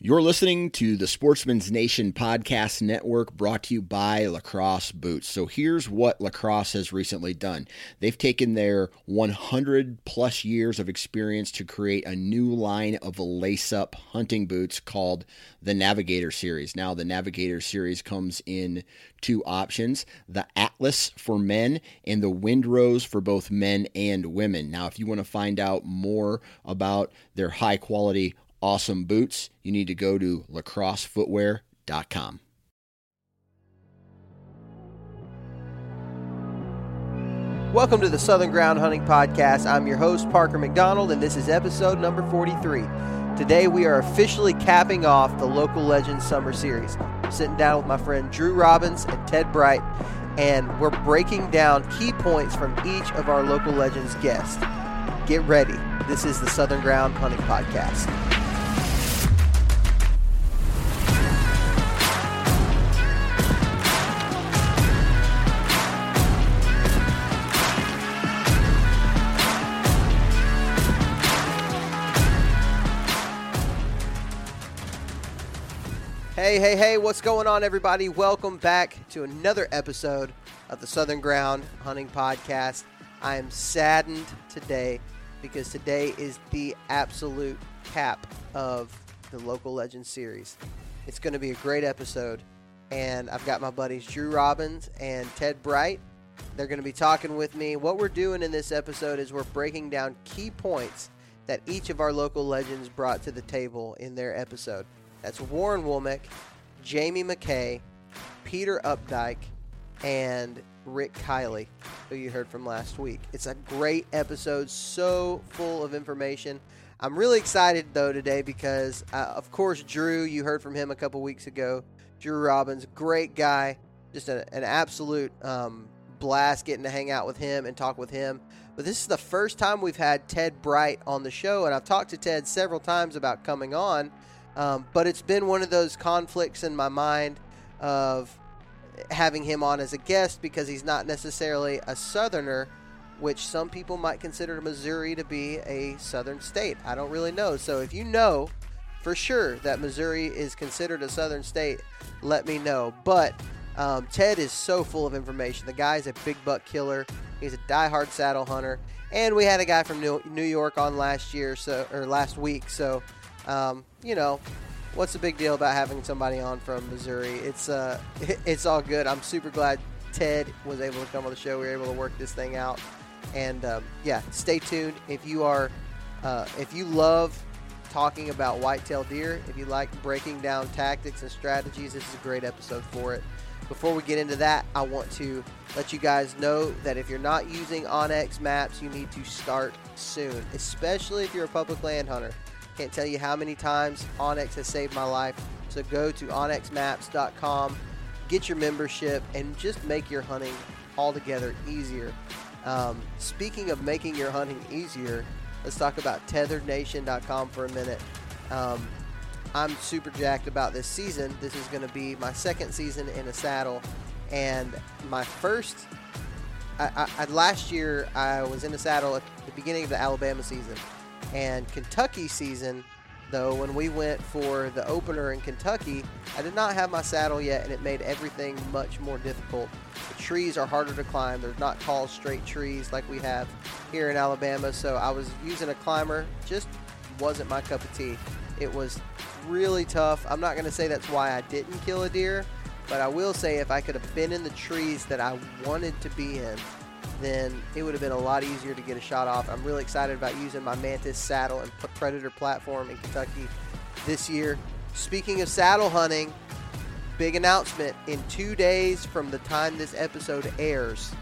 You're listening to the Sportsman's Nation Podcast Network brought to you by Lacrosse Boots. So here's what Lacrosse has recently done they've taken their 100 plus years of experience to create a new line of lace up hunting boots called the Navigator Series. Now, the Navigator Series comes in two options the Atlas for men and the Windrose for both men and women. Now, if you want to find out more about their high quality awesome boots, you need to go to lacrossefootwear.com. Welcome to the Southern Ground Hunting Podcast. I'm your host, Parker McDonald, and this is episode number 43. Today, we are officially capping off the Local Legends Summer Series. I'm sitting down with my friend Drew Robbins and Ted Bright, and we're breaking down key points from each of our Local Legends guests. Get ready. This is the Southern Ground Hunting Podcast. Hey, hey, hey, what's going on, everybody? Welcome back to another episode of the Southern Ground Hunting Podcast. I am saddened today because today is the absolute cap of the Local Legends series. It's going to be a great episode, and I've got my buddies Drew Robbins and Ted Bright. They're going to be talking with me. What we're doing in this episode is we're breaking down key points that each of our local legends brought to the table in their episode. That's Warren Woolmick, Jamie McKay, Peter Updike, and Rick Kiley, who you heard from last week. It's a great episode, so full of information. I'm really excited though today because, uh, of course, Drew, you heard from him a couple weeks ago. Drew Robbins, great guy, just a, an absolute um, blast getting to hang out with him and talk with him. But this is the first time we've had Ted Bright on the show, and I've talked to Ted several times about coming on um, but it's been one of those conflicts in my mind of having him on as a guest because he's not necessarily a Southerner, which some people might consider Missouri to be a Southern state. I don't really know. So if you know for sure that Missouri is considered a Southern state, let me know. But um, Ted is so full of information. The guy's a big buck killer. He's a diehard saddle hunter, and we had a guy from New York on last year, so or last week. So um, you know, what's the big deal about having somebody on from Missouri? It's uh, it's all good. I'm super glad Ted was able to come on the show. We were able to work this thing out, and um, yeah, stay tuned. If you are, uh, if you love talking about whitetail deer, if you like breaking down tactics and strategies, this is a great episode for it. Before we get into that, I want to let you guys know that if you're not using onX Maps, you need to start soon, especially if you're a public land hunter. Can't tell you how many times onX has saved my life. So go to onxmaps.com, get your membership, and just make your hunting altogether easier. Um, speaking of making your hunting easier, let's talk about tethrdnation.com for a minute. Um, I'm super jacked about this season. This is going to be my second season in a saddle, and my first. I, I, last year I was in a saddle at the beginning of the Alabama season, and Kentucky season, though, when we went for the opener in Kentucky, I did not have my saddle yet, and it made everything much more difficult. The trees are harder to climb. They're not tall, straight trees like we have here in Alabama, so I was using a climber. Just wasn't my cup of tea. It was really tough. I'm not going to say that's why I didn't kill a deer, but I will say if I could have been in the trees that I wanted to be in, then it would have been a lot easier to get a shot off. I'm really excited about using my Mantis saddle and Predator platform in Kentucky this year. Speaking of saddle hunting, big announcement in two days from the time this episode airs.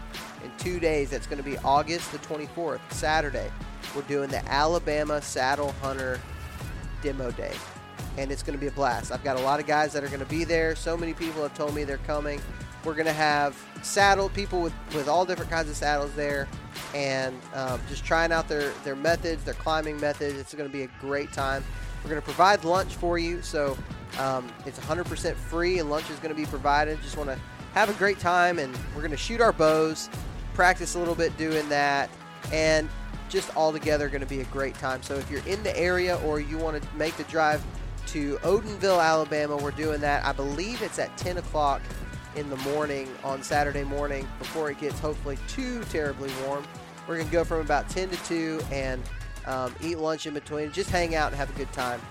In two days, that's going to be August the 24th, Saturday. We're doing the Alabama Saddle Hunter Demo Day, and it's going to be a blast. I've got a lot of guys that are going to be there. So many people have told me they're coming. We're going to have saddle people with, with all different kinds of saddles there and um, just trying out their, their methods, their climbing methods. It's going to be a great time. We're going to provide lunch for you, so um, it's 100% free, and lunch is going to be provided. Just want to have a great time, and we're going to shoot our bows, practice a little bit doing that, and just all together going to be a great time. So if you're in the area or you want to make the drive to Odenville, Alabama, we're doing that. I believe it's at 10 o'clock in the morning on Saturday morning before it gets hopefully too terribly warm. We're going to go from about 10 to 2 and um, eat lunch in between, just hang out and have a good time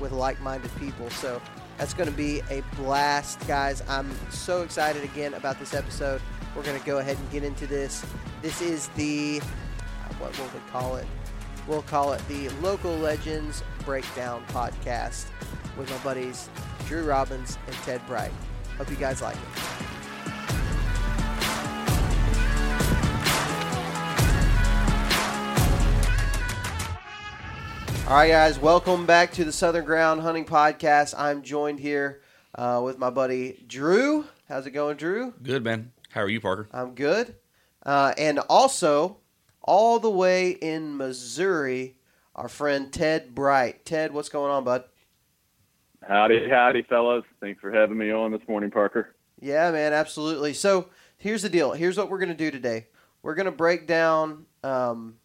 with like minded people. So that's going to be a blast, guys. I'm so excited again about this episode. We're going to go ahead and get into this. This is the, what will we call it? We'll call it the Local Legends Breakdown Podcast with my buddies Drew Robbins and Ted Bright. Hope you guys like it. All right, guys, welcome back to the Southern Ground Hunting Podcast. I'm joined here uh, with my buddy Drew. How's it going, Drew? Good, man. How are you, Parker? I'm good. Uh, and also, all the way in Missouri, our friend Ted Bright. Ted, what's going on, bud? Howdy, howdy, fellas. Thanks for having me on this morning, Parker. Yeah, man, absolutely. So here's the deal. Here's what we're going to do today. We're going to break down um,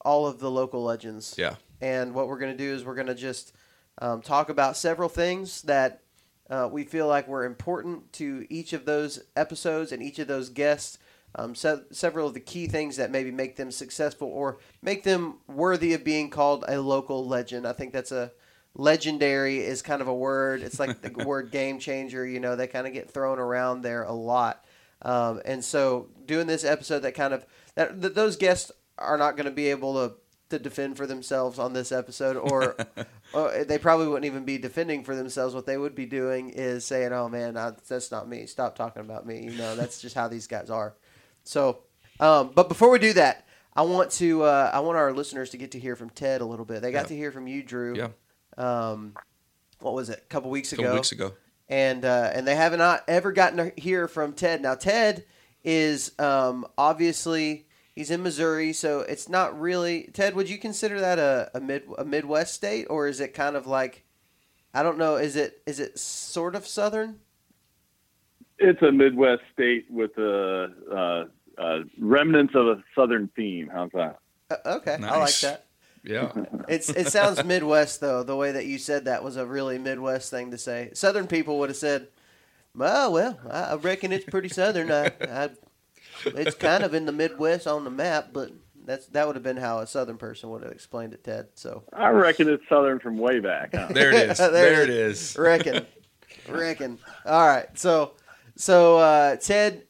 all of the local legends. Yeah. And what we're going to do is we're going to just um, talk about several things that uh, we feel like were important to each of those episodes and each of those guests. Um, se- several of the key things that maybe make them successful or make them worthy of being called a local legend. I think that's a legendary is kind of a word. It's like the word game changer. You know, they kind of get thrown around there a lot. Um, and so doing this episode that kind of that, that those guests are not going to be able to to defend for themselves on this episode, or, or, they probably wouldn't even be defending for themselves. What they would be doing is saying, "Oh man, I, that's not me. Stop talking about me." You know, that's just how these guys are. So, um, but before we do that, I want to uh, I want our listeners to get to hear from Ted a little bit. They got Yeah. to hear from you, Drew. Yeah. Um, what was it? A couple weeks A ago. couple weeks ago. and uh, and they have not ever gotten to hear from Ted. Now Ted is um, obviously he's in Missouri, so it's not really Ted. Would you consider that a, a mid a Midwest state, or is it kind of like I don't know? Is it is it sort of southern? It's a Midwest state with a uh, uh, remnants of a Southern theme. How's that? Uh, okay, I like that. Yeah. It's it sounds Midwest though. The way that you said that was a really Midwest thing to say. Southern people would have said, "Well, well, I I reckon it's pretty southern. I, I, it's kind of in the Midwest on the map, but that's that would have been how a Southern person would have explained it, Ted. So I reckon it's Southern from way back. Huh? There it is. There there, it it is. reckon, reckon. All right, so so uh, Ted,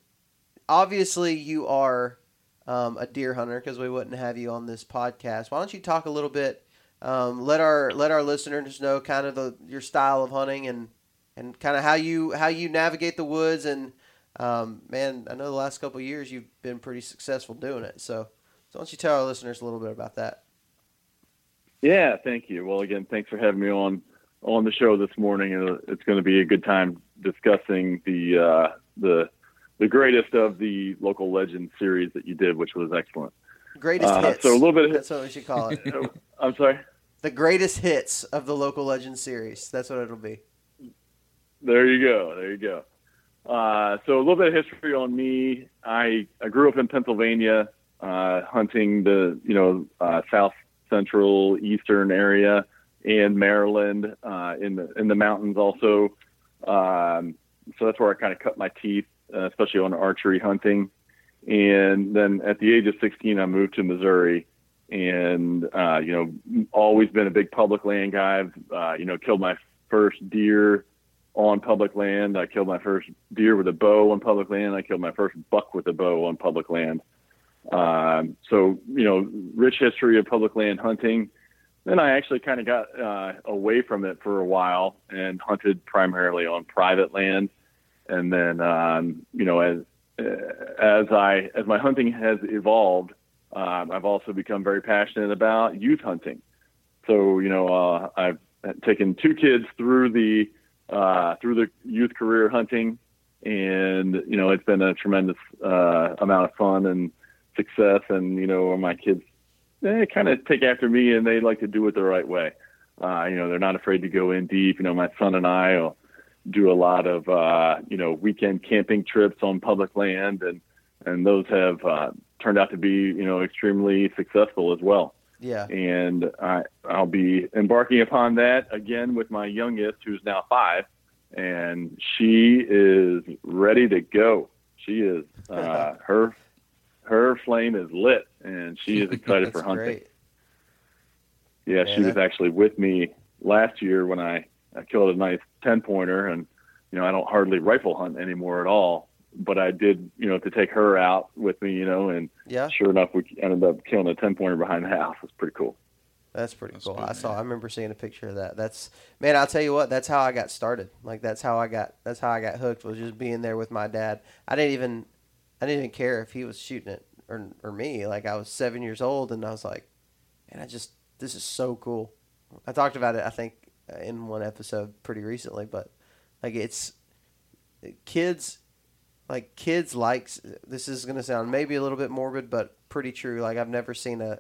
obviously you are um, a deer hunter because we wouldn't have you on this podcast. Why don't you talk a little bit? Um, let our let our listeners know kind of the your style of hunting and and kind of how you how you navigate the woods and um, man, I know the last couple years you've been pretty successful doing it. So, so why don't you tell our listeners a little bit about that? Yeah, thank you. Well, again, thanks for having me on on the show this morning. It's going to be a good time discussing the uh, the the greatest of the local legend series that you did, which was excellent. Greatest Uh, hits. so a little bit of That's what we should call it. I'm sorry. the greatest hits of the local legend series. That's what it'll be. There you go. There you go. Uh, so a little bit of history on me. I, I grew up in Pennsylvania, uh, hunting the you know uh, south central eastern area and Maryland uh, in the in the mountains also. Um, so that's where I kind of cut my teeth, uh, especially on archery hunting. And then at the age of 16, I moved to Missouri, and uh, you know always been a big public land guy. I've uh, you know killed my first deer on public land. I killed my first deer with a bow on public land. I killed my first buck with a bow on public land. Um, so you know, rich history of public land hunting. Then I actually kind of got uh, away from it for a while and hunted primarily on private land. And then um, you know, as as I as my hunting has evolved, um, I've also become very passionate about youth hunting. So you know, uh, I've taken two kids through the uh, through the youth career hunting, and you know, it's been a tremendous uh, amount of fun and success. And you know, my kids they kind of take after me, and they like to do it the right way. Uh, you know, they're not afraid to go in deep. You know, my son and I will do a lot of uh, you know weekend camping trips on public land, and and those have uh, turned out to be you know extremely successful as well. Yeah. And I I'll be embarking upon that again with my youngest, who's now five, and she is ready to go. She is uh, her her flame is lit, and she is excited for hunting. Great. Yeah, she was actually with me last year when I, I killed a nice ten pointer, and you know I don't hardly rifle hunt anymore at all. But I did, you know, to take her out with me, you know, and Yeah. sure enough, we ended up killing a ten pointer behind the house. It's pretty cool. That's pretty That's cool. good, I saw. I remember seeing a picture of that. That's man. I'll tell you what. That's how I got started. Like that's how I got. That's how I got hooked. Was just being there with my dad. I didn't even. I didn't even care if he was shooting it or or me. Like I was seven years old, and I was like, man, I just this is so cool. I talked about it. I think in one episode pretty recently, but like it's kids. Like kids likes. This is gonna sound maybe a little bit morbid, but pretty true. Like I've never seen a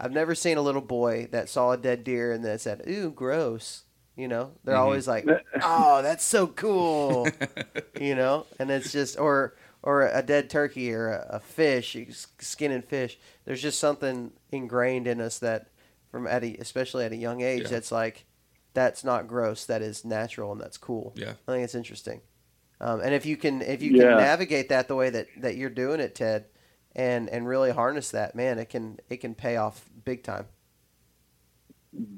I've never seen a little boy that saw a dead deer and then said, "Ooh, gross." You know, they're Mhm. always like, "Oh, that's so cool." you know, and it's just or or a dead turkey or a, a fish, skin and fish. There's just something ingrained in us that, from at a, especially at a young age, Yeah. that's like, that's not gross. That is natural and that's cool. Yeah. I think it's interesting. Um, and if you can if you Yeah. can navigate that the way that, that you're doing it, Ted, and and really harness that, man, it can it can pay off big time.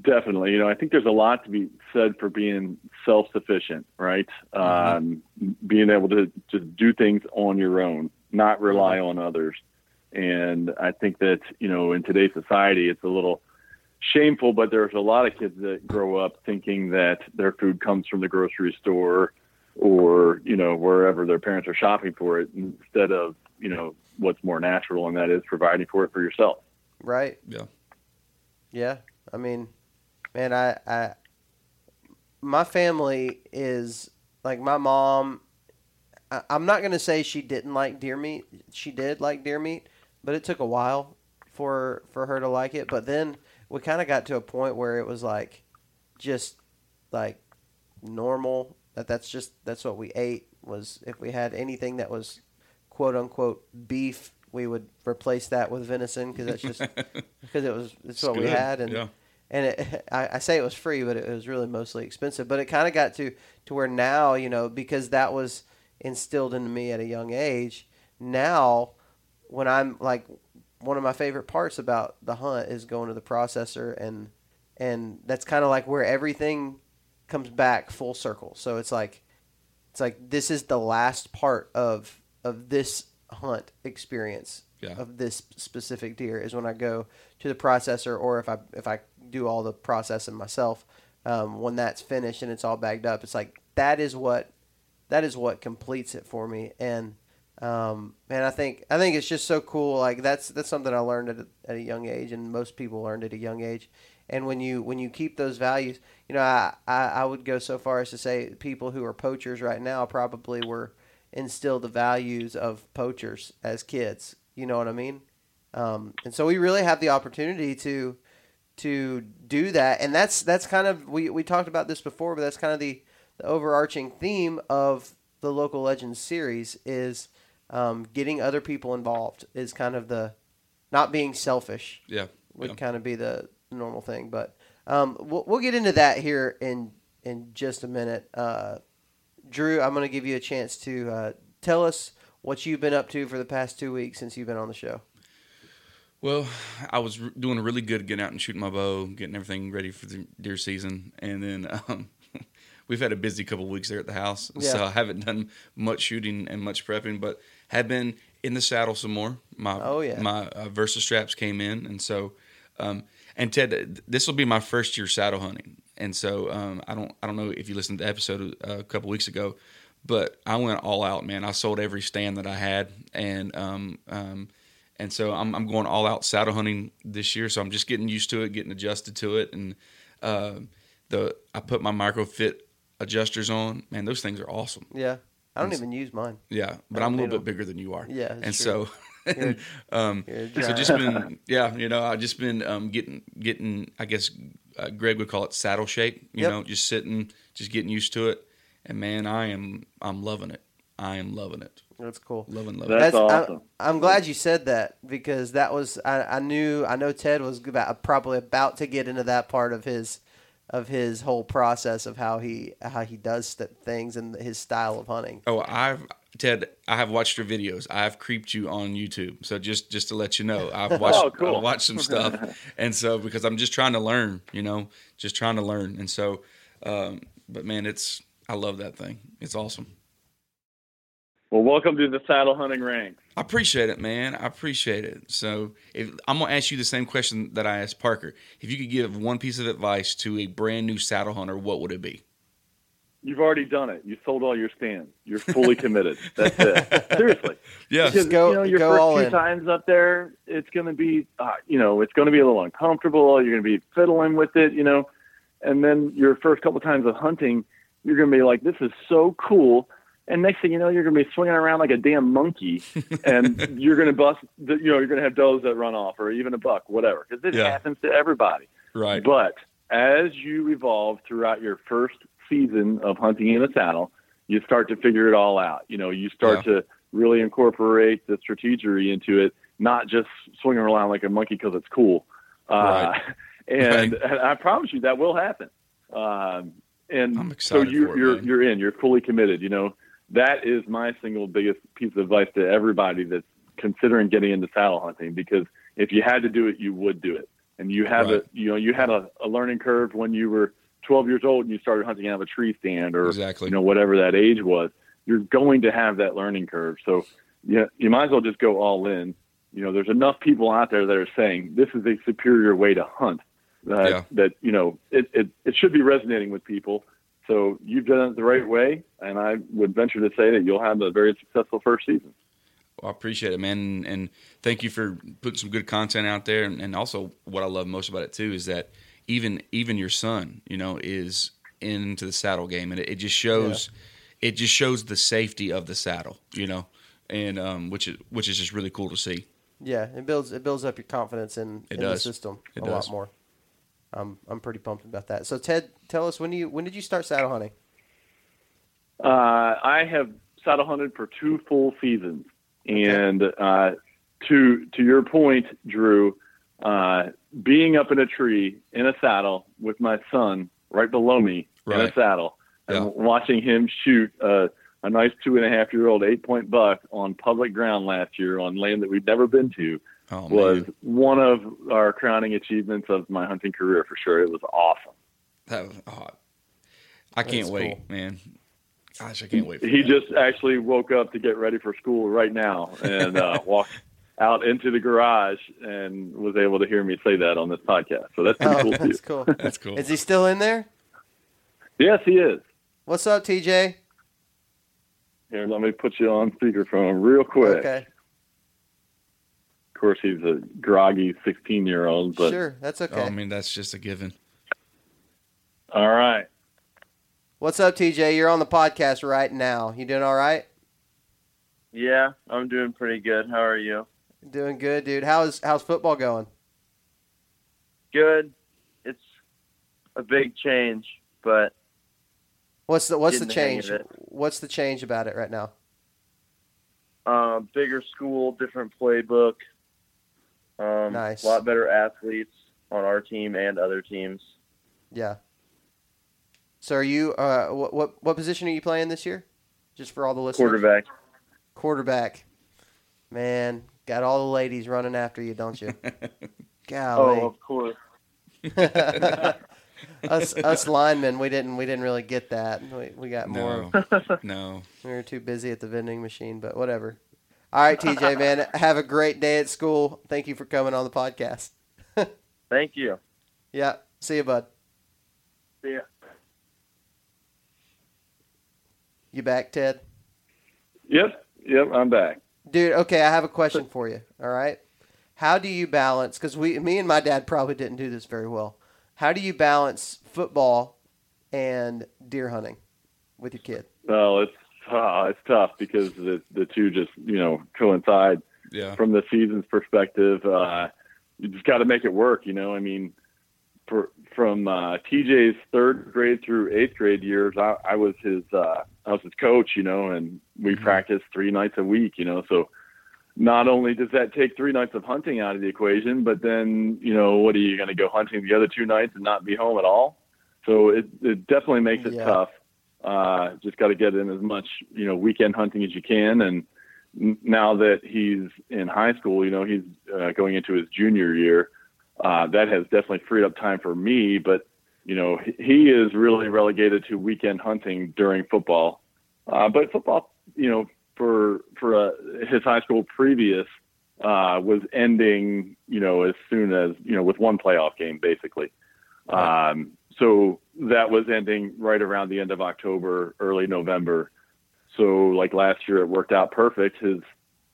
Definitely. You know, I think there's a lot to be said for being self sufficient, right? Um, being able to to do things on your own, not rely on others. And I think that, you know, in today's society, it's a little shameful, but there's a lot of kids that grow up thinking that their food comes from the grocery store or, you know, wherever their parents are shopping for it instead of, you know, what's more natural, and that is providing for it for yourself. Right? Yeah. Yeah. I mean, man, I, I, my family is like my mom. I, I'm not gonna say she didn't like deer meat. She did like deer meat, but it took a while for for her to like it. But then we kind of got to a point where it was like, just like normal. That that's just that's what we ate. Was if we had anything that was quote unquote beef, we would replace that with venison because that's just because it was it's what we had and Yeah. and it, I, I say it was free, but it was really mostly expensive. But it kind of got to to where now you know because that was instilled into me at a young age. Now, when I'm like one of my favorite parts about the hunt is going to the processor and and that's kind of like where everything comes back full circle. So it's like it's like this is the last part of of this hunt experience Yeah. of this specific deer is when I go to the processor or if I if I do all the processing myself um, when that's finished and it's all bagged up it's like that is what that is what completes it for me and um, man I think I think it's just so cool. Like that's that's something I learned at a, at a young age and most people learned at a young age. And when you when you keep those values you know I, I, I would go so far as to say people who are poachers right now probably were instilled the values of poachers as kids. You know what I mean? Um, and so we really have the opportunity to to do that. And that's that's kind of we, we talked about this before but that's kind of the, the overarching theme of the local legends series is um, getting other people involved is kind of the not being selfish Yeah. would yeah. kind of be the normal thing. But um, we'll, we'll get into that here in in just a minute. Uh, Drew, I'm going to give you a chance to uh, tell us what you've been up to for the past two weeks since you've been on the show. Well, I was doing really good getting out and shooting my bow, getting everything ready for the deer season, and then um, we've had a busy couple weeks there at the house, so I haven't done much shooting and much prepping, but have been in the saddle some more. My Oh, yeah. my uh, Versa straps came in, and so um, and Ted, this will be my first year saddle hunting, and so um, I don't I don't know if you listened to the episode uh, a couple weeks ago, but I went all out, man. I sold every stand that I had, and um, um, and so I'm I'm going all out saddle hunting this year. So I'm just getting used to it, getting adjusted to it, and uh, the I put my micro fit adjusters on. Man, those things are awesome. Yeah. I don't It's- even use mine. Yeah, but I I'm a little bit bigger than you are. Yeah, and true. so. You're- um, so just been yeah you know i just been um, getting getting i guess uh, greg would call it saddle shape you Yep. know just sitting just getting used to it and man i am i'm loving it i am loving it That's cool. loving loving That's it I- awesome. I'm glad you said that because that was I, I knew I know Ted was about, probably about to get into that part of his of his whole process of how he how he does th- things and his style of hunting. oh i've ted i have watched your videos i've creeped you on youtube so just just to let you know i've watched Oh, cool. i've watched some stuff and so because i'm just trying to learn you know just trying to learn and so um, but man it's i love that thing it's awesome Well, welcome to the saddle hunting ranks. I appreciate it, man. I appreciate it. So, if I'm gonna ask you the same question that I asked Parker, if you could give one piece of advice to a brand new saddle hunter, what would it be? You've already done it. You sold all your stands. You're fully committed. That's it. Seriously. Yeah, Because go- you know your go first all few in. times up there, it's going to be, uh, you know, it's going to be a little uncomfortable. You're going to be fiddling with it, you know, and then your first couple times of hunting, you're going to be like, "This is so cool." And next thing you know, you're going to be swinging around like a damn monkey, and you're going to bust. The, you know, you're going to have does that run off, or even a buck, whatever, because this Yeah. happens to everybody. right. But as you evolve throughout your first season of hunting in a saddle, you start to figure it all out. You know, you start to really incorporate the strategery into it, not just swinging around like a monkey because it's cool. Uh, Right. and, Right. and I promise you that will happen. Um, and I'm so you, it, you're you're in. You're fully committed. You know, that is my single biggest piece of advice to everybody that's considering getting into saddle hunting. Because if you had to do it, you would do it. And you have Right. a you know you had a, a learning curve when you were 12 years old and you started hunting out of a tree stand or Exactly. you know whatever that age was. You're going to have that learning curve. So yeah, you might as well just go all in. You know, there's enough people out there that are saying this is a superior way to hunt. Uh, Yeah. That you know it, it it should be resonating with people. So you've done it the right way, and I would venture to say that you'll have a very successful first season. Well, I appreciate it, man, and, and thank you for putting some good content out there. And, and also, what I love most about it too is that even even your son, you know, is into the saddle game, and it, it just shows it just shows the safety of the saddle, you know, and um, which is which is just really cool to see. Yeah, it builds it builds up your confidence in, It in does. the system It a does. lot more. I'm I'm pretty pumped about that. So Ted, tell us when do you when did you start saddle hunting? Uh, I have saddle hunted for two full seasons, and uh, to to your point, Drew, uh, being up in a tree in a saddle with my son right below me in a Right. saddle, and watching him shoot a, a nice two and a half year old eight point buck on public ground last year on land that we'd never been to Oh was man, one of our crowning achievements of my hunting career for sure. It was awesome. that was, oh, I can't That's wait, cool. man. Gosh, I can't wait. For he that. just actually woke up to get ready for school right now and uh, walked out into the garage and was able to hear me say that on this podcast. So that's pretty Oh, cool too. that's cool. that's cool. Is he still in there? Yes, he is. What's up, TJ? Here, let me put you on speakerphone real quick. Okay, Of course, he's a groggy 16 year old, but sure, that's Oh, okay. I mean, that's just a given. all right. What's up, TJ? You're on the podcast right now. You doing all right? Yeah, I'm doing pretty good. How are you? Doing good, dude. How's how's football going? Good. It's a big change, but What's the what's the Getting the change? What's the change about it right now? uh, bigger school, different playbook. Um, Nice. A lot better athletes on our team and other teams. Yeah. So are you uh what what, what position are you playing this year? Just for all the listeners. Quarterback. Quarterback. Man, got all the ladies running after you, don't you? Golly. Oh, of course. us us linemen, we didn't we didn't really get that. We we got more. No, no. We were too busy at the vending machine, but whatever. All right, TJ, man. Have a great day at school. Thank you for coming on the podcast. Thank you. Yeah. See you, bud. See ya. You back, Ted? Yep, yep, I'm back. Dude, okay, I have a question for you. All right. How do you balance cuz we me and my dad probably didn't do this very well. How do you balance football and deer hunting with your kid? Well, it's uh, it's tough because the the two just you know coincide Yeah. from the season's perspective. Uh, you just got to make it work. You know, I mean, for, from uh, TJ's third grade through eighth grade years, I, I was his uh, I was his coach. You know, and we Mhm. practiced three nights a week. You know, so not only does that take three nights of hunting out of the equation, but then you know what are you going to go hunting the other two nights and not be home at all? So it it definitely makes it Yeah. tough. Uh, just got to get in as much you know weekend hunting as you can, and now that he's in high school, you know he's uh, going into his junior year. Uh, that has definitely freed up time for me, but you know he, he is really relegated to weekend hunting during football. Uh, but football, you know, for for uh, his high school previous uh, was ending, you know, as soon as you know with one playoff game basically. Um, so that was ending right around the end of October, early November. So like last year, it worked out perfect. His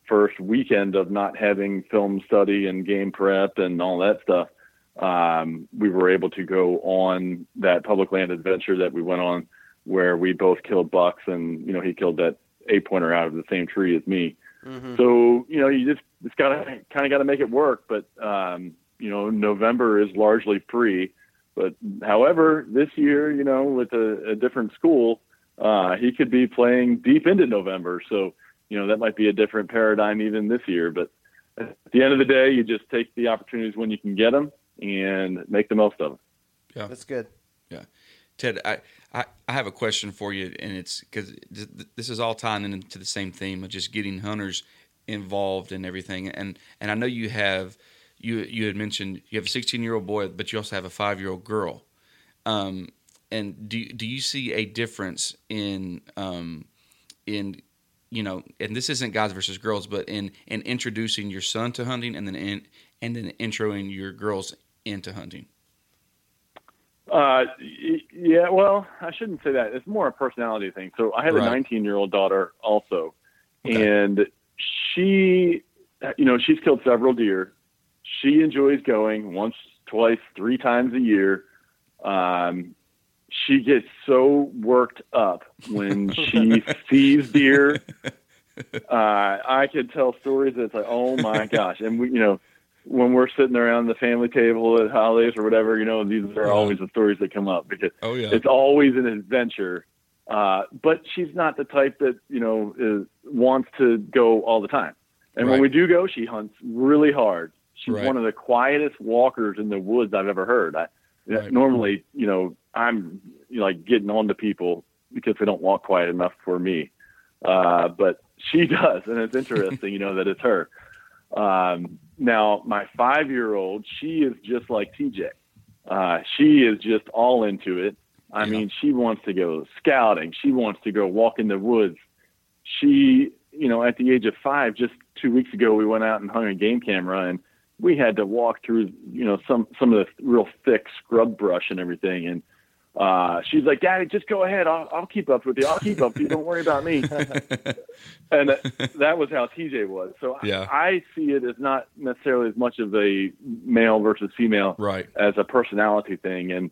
first weekend of not having film study and game prep and all that stuff, um, we were able to go on that public land adventure that we went on, where we both killed bucks, and you know he killed that eight pointer out of the same tree as me. Mm-hmm. So you know, you just just gotta kind of got to make it work. But um, you know, November is largely free. But however, this year, you know, with a, a different school, uh, he could be playing deep into November. So you know, that might be a different paradigm even this year. But at the end of the day, you just take the opportunities when you can get them and make the most of them. Yeah, that's good. Yeah, Ted, I, I, I have a question for you, and it's because this is all tying into the same theme of just getting hunters involved in everything. And and I know you have you you had mentioned you have a 16 year old boy, but you also have a five year old girl. Um, and do do you see a difference in um, in you know, and this isn't guys versus girls, but in in introducing your son to hunting, and then in, and then introing your girls into hunting. Uh, yeah, well, I shouldn't say that. It's more a personality thing. So I have Right. a 19 year old daughter also, Okay. and she, you know, she's killed several deer. She enjoys going once, twice, three times a year. Um, she gets so worked up when she sees deer. Uh, I could tell stories that's like, oh my gosh, and we, you know, when we're sitting around the family table at holidays or whatever, you know, these are always the stories that come up because Oh yeah, it's always an adventure. Uh, but she's not the type that you know is, wants to go all the time. And when we do go, she hunts really hard. She's Right. one of the quietest walkers in the woods I've ever heard. I, Right. Normally, you know, I'm you know, like getting on to people because they don't walk quiet enough for me. Uh, but she does, and it's interesting, you know, that it's her. Um, now, my five year old, she is just like TJ. Uh, she is just all into it. I Yeah. mean, she wants to go scouting. She wants to go walk in the woods. She, you know, at the age of five, just two weeks ago, we went out and hung a game camera and we had to walk through, you know, some, some of the real thick scrub brush and everything. And, uh, she's like, daddy, just go ahead. I'll, I'll keep up with you. I'll keep up with you. Don't worry about me. and that, that was how TJ was. So Yeah. I, I see it as not necessarily as much of a male versus female right. as a personality thing. And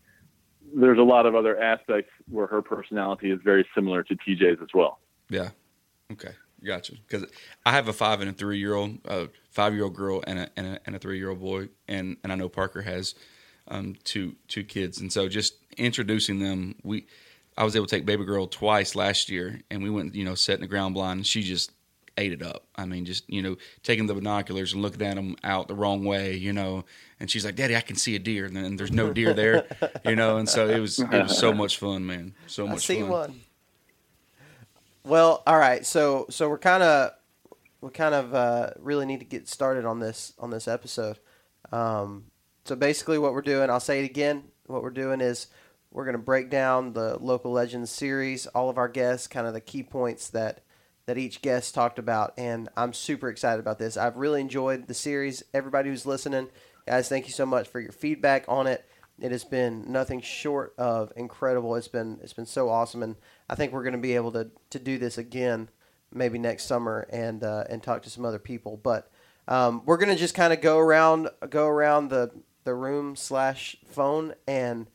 there's a lot of other aspects where her personality is very similar to TJ's as well. Yeah. Okay. Gotcha. Because I have a five and a three year old, a five year old girl and a and a, and a three year old boy, and and I know Parker has um, two two kids, and so just introducing them, we I was able to take baby girl twice last year, and we went you know set in the ground blind, and she just ate it up. I mean, just you know taking the binoculars and looking at them out the wrong way, you know, and she's like, "Daddy, I can see a deer," and then there's no deer there, you know, and so it was it was so much fun, man, so I much see fun. one. Well, all right. So so we're kind of we kind of uh, really need to get started on this on this episode. Um, so basically, what we're doing, I'll say it again. What we're doing is we're going to break down the local legends series. All of our guests, kind of the key points that that each guest talked about, and I'm super excited about this. I've really enjoyed the series. Everybody who's listening, guys, thank you so much for your feedback on it. It has been nothing short of incredible. It's been it's been so awesome, and I think we're going to be able to to do this again, maybe next summer, and uh, and talk to some other people. But um, we're going to just kind of go around go around the the room slash phone and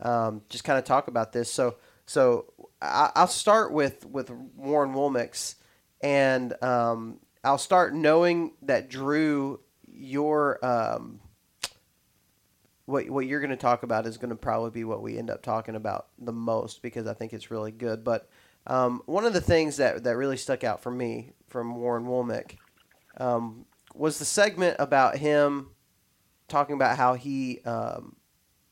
um, just kind of talk about this. So so I, I'll start with with Warren Woolmix, and um, I'll start knowing that Drew, your um, what what you're going to talk about is going to probably be what we end up talking about the most because I think it's really good. But um, one of the things that that really stuck out for me from Warren Woolmick um, was the segment about him talking about how he um,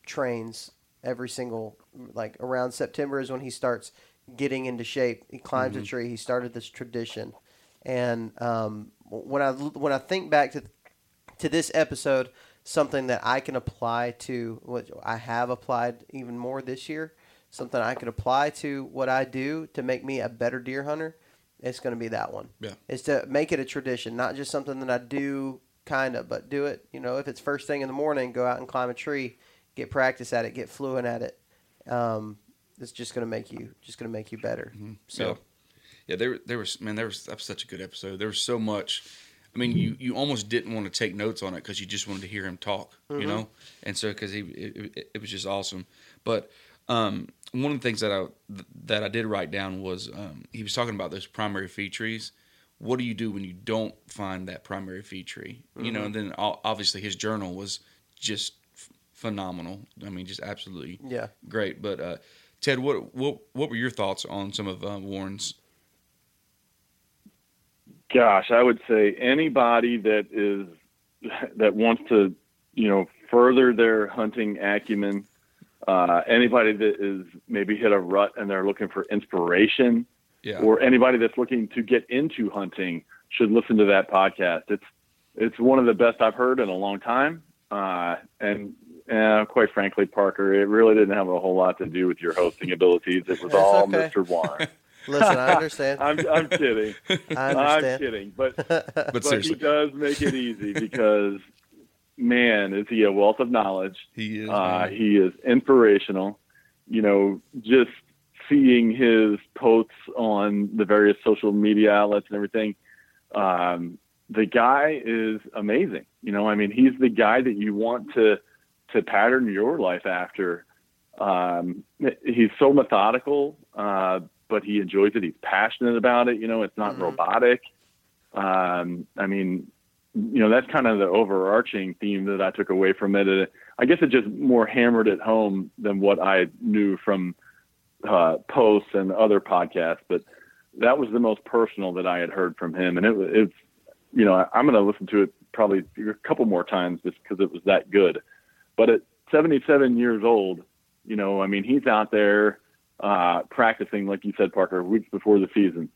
trains every single like around September is when he starts getting into shape. He climbs a tree. He started this tradition, and um, when I when I think back to to this episode, something that I can apply to what I have applied even more this year, something I can apply to what I do to make me a better deer hunter. It's going to be that one. Yeah. Is to make it a tradition, not just something that I do kind of, but do it. You know, if it's first thing in the morning, go out and climb a tree, get practice at it, get fluent at it. Um, it's just going to make you just going to make you better. So yeah, yeah. There, there was man. There was that was such a good episode. There was so much. I mean, you, you almost didn't want to take notes on it because you just wanted to hear him talk, you know. And so because he it, it, it was just awesome. But um, one of the things that I that I did write down was um, he was talking about those primary fee trees. What do you do when you don't find that primary fee tree? You know, and then obviously his journal was just f- phenomenal. I mean, just absolutely yeah, great. But uh, Ted, what what what were your thoughts on some of uh, Warren's? Gosh, I would say anybody that is that wants to, you know, further their hunting acumen, uh, anybody that is maybe hit a rut and they're looking for inspiration, Yeah, or anybody that's looking to get into hunting should listen to that podcast. It's it's one of the best I've heard in a long time, uh, and uh, quite frankly, Parker, it really didn't have a whole lot to do with your hosting abilities. It was That's all okay. Mr. Warren. listen, I understand. I'm I'm kidding. I I'm kidding, but but but he does make it easy because man, is he a wealth of knowledge. he is. Uh, he is inspirational. You know, just seeing his posts on the various social media outlets and everything. Um, the guy is amazing. You know, I mean, he's the guy that you want to to pattern your life after. Um, he's so methodical, uh, but he enjoys it. He's passionate about it. You know, it's not Mhm. robotic. Um, I mean, you know, that's kind of the overarching theme that I took away from it. Uh, I guess it just more hammered it home than what I knew from uh, posts and other podcasts. But that was the most personal that I had heard from him, and it was, it's, you know, I'm going to listen to it probably a couple more times just because it was that good. But at 77 years old, you know, I mean, he's out there uh, practicing, like you said, Parker, weeks before the season.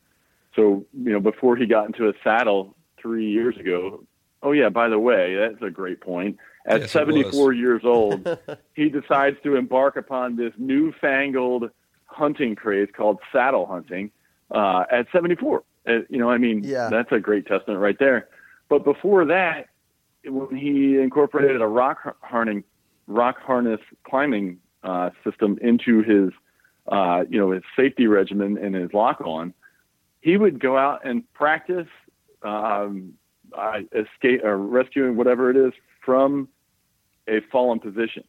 So, you know, before he got into a saddle three years ago, oh, yeah, by the way, that's a great point. At Yes, 74 years old, he decides to embark upon this newfangled hunting craze called saddle hunting uh, at 74. Uh, you know, I mean, Yeah. that's a great testament right there. But before that, when he incorporated a rock har- harness, rock harness climbing uh, system into his, uh, you know, his safety regimen and his lock on, he would go out and practice um, uh, escape or rescuing whatever it is from a fallen position.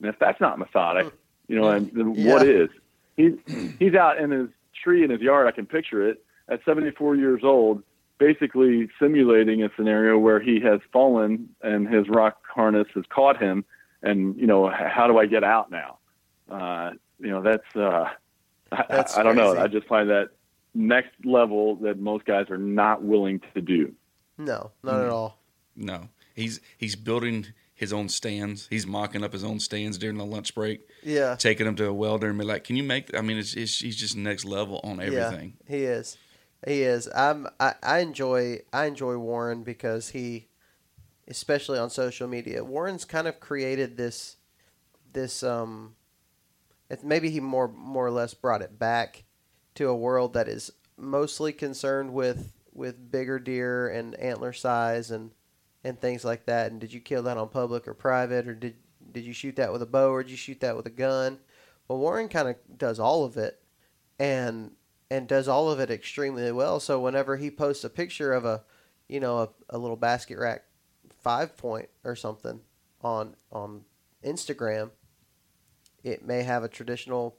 And if that's not methodic, you know, and then what Yeah. is? He's he's out in his tree in his yard. I can picture it at 74 years old, basically simulating a scenario where he has fallen and his rock harness has caught him. And you know, how do I get out now? Uh, you know, that's uh, I- That's I, I don't know. I just find that next level that most guys are not willing to do. No, not Mm. at all. No, he's he's building his own stands. He's mocking up his own stands during the lunch break, Yeah, taking them to a welder and be like, "Can you make?" I mean, it's, it's he's just next level on everything. Yeah, he is. He is. I'm. I, I enjoy. I enjoy Warren because he, especially on social media, Warren's kind of created this, this um, it, maybe he more more or less brought it back to a world that is mostly concerned with with bigger deer and antler size and and things like that? And did you kill that on public or private, or did did you shoot that with a bow, or did you shoot that with a gun? Well, Warren kind of does all of it, and and does all of it extremely well. So whenever he posts a picture of a, you know, a, a little basket rack five point or something on on Instagram, it may have a traditional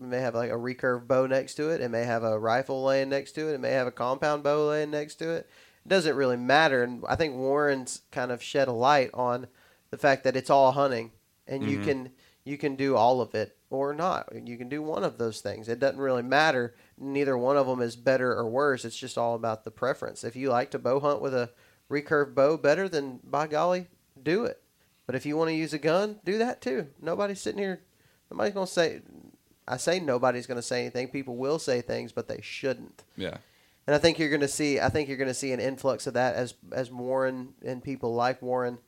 it may have like a recurve bow next to it. It may have a rifle laying next to it. It may have a compound bow laying next to it. It doesn't really matter. And I think Warren's kind of shed a light on the fact that it's all hunting, and you Mhm. can you can do all of it or not. You can do one of those things. It doesn't really matter. Neither one of them is better or worse. It's just all about the preference. If you like to bow hunt with a recurve bow better, then by golly, do it. But if you want to use a gun, do that too. Nobody's sitting here. Nobody's gonna say. I say nobody's gonna say anything. People will say things, but they shouldn't. Yeah. And I think you're going to see. I think you're going to see an influx of that as as Warren and people like Warren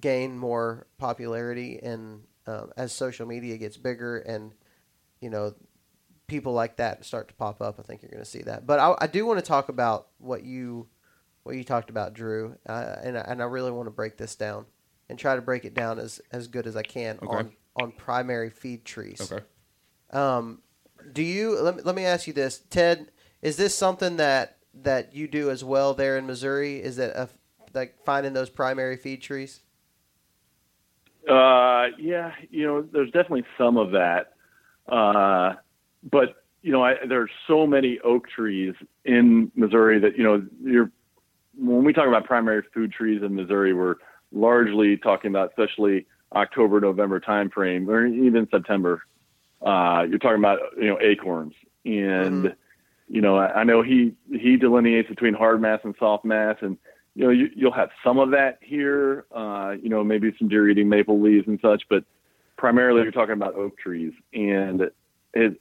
gain more popularity, and um, as social media gets bigger, and you know, people like that start to pop up. I think you're going to see that. But I, I do want to talk about what you what you talked about, Drew, uh, and I- and I really want to break this down and try to break it down as as good as I can Okay. on on primary feed trees. Okay. Um, do you let me, let me ask you this, Ted? Is this something that that you do as well there in Missouri? Is that a, like finding those primary feed trees? Uh, yeah, you know, there's definitely some of that. Uh, but you know, I, there's so many oak trees in Missouri that you know, you're when we talk about primary food trees in Missouri, we're largely talking about especially October, November timeframe, or even September. Uh, you're talking about you know acorns, and Mhm. you know, I, I know he he delineates between hard mass and soft mass, and you know, you, you'll have some of that here. Uh, you know, maybe some deer eating maple leaves and such, but primarily you're talking about oak trees, and it.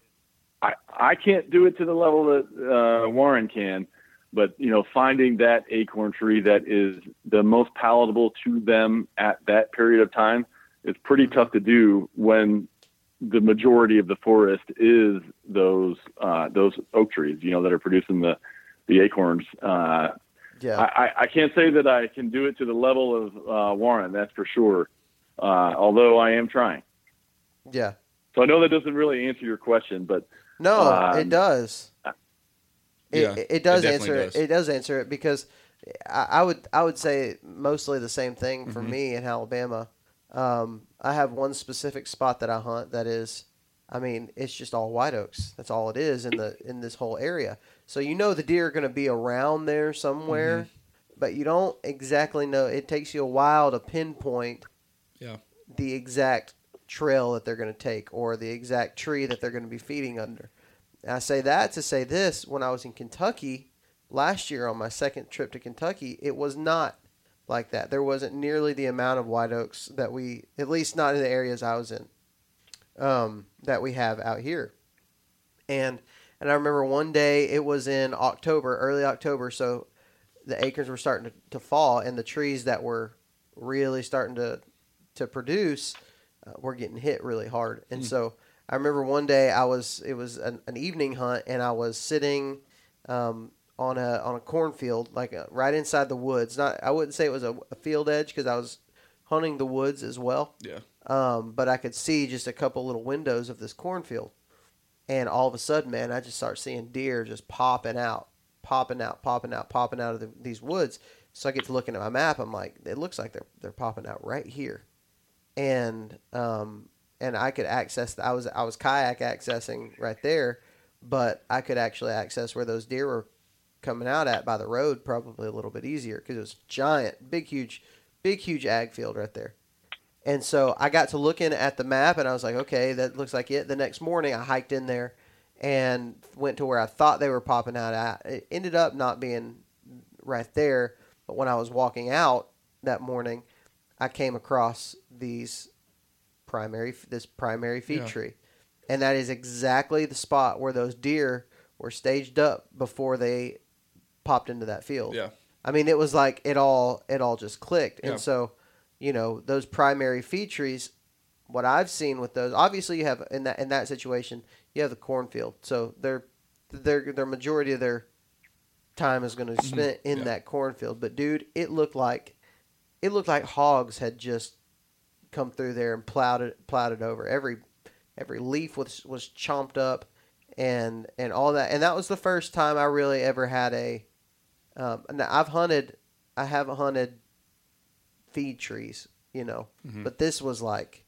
I I can't do it to the level that uh, Warren can, but you know, finding that acorn tree that is the most palatable to them at that period of time is pretty tough to do when the majority of the forest is those uh, those oak trees, you know, that are producing the the acorns. Uh, Yeah, I, I- I can't say that I can do it to the level of uh, Warren, that's for sure. Uh, although I am trying. yeah. So I know that doesn't really answer your question, but No, Um, it does. It, Yeah, it, it does it answer definitely it. It does answer it because I, I would I would say mostly the same thing for Mhm. me in Alabama. Um, I have one specific spot that I hunt that is, I mean, it's just all white oaks. That's all it is in the in this whole area. So you know the deer are going to be around there somewhere, Mm-hmm. but you don't exactly know. It takes you a while to pinpoint Yeah. the exact trail that they're going to take or the exact tree that they're going to be feeding under. And I say that to say this when I was in Kentucky last year on my second trip to Kentucky, it was not like that. There wasn't nearly the amount of white oaks that we, at least not in the areas I was in, um, that we have out here. And and I remember one day it was in October, early October, so the acorns were starting to, to fall, and the trees that were really starting to to produce uh, were getting hit really hard. And Hmm. so I remember one day I was it was an, an evening hunt, and I was sitting um, on a on a cornfield, like uh right inside the woods. Not I wouldn't say it was a, a field edge because I was hunting the woods as well Yeah. um, but I could see just a couple little windows of this cornfield. And all of a sudden, man, I just start seeing deer just popping out, popping out, popping out, popping out of the, these woods. So I get to looking at my map. I'm like, it looks like they're they're popping out right here, and um, and I could access. I was I was kayak accessing right there, but I could actually access where those deer were coming out at by the road probably a little bit easier because it was giant, big, huge, big, huge ag field right there. And so I got to looking at the map and I was like, okay, that looks like it. The next morning I hiked in there and went to where I thought they were popping out at. It ended up not being right there, but when I was walking out that morning, I came across these primary this primary feed Yeah. tree. And that is exactly the spot where those deer were staged up before they popped into that field. Yeah. I mean, it was like it all it all just clicked, Yeah. and so you know those primary feed trees. What I've seen with those, obviously, you have in that in that situation, you have the cornfield, so they're their their majority of their time is going to be spent in Yeah. that cornfield. But dude, it looked like it looked like hogs had just come through there and plowed it plowed it over. Every every leaf was was chomped up and and all that. And that was the first time I really ever had a. Um, now I've hunted, I haven't hunted feed trees, you know, Mhm. but this was like.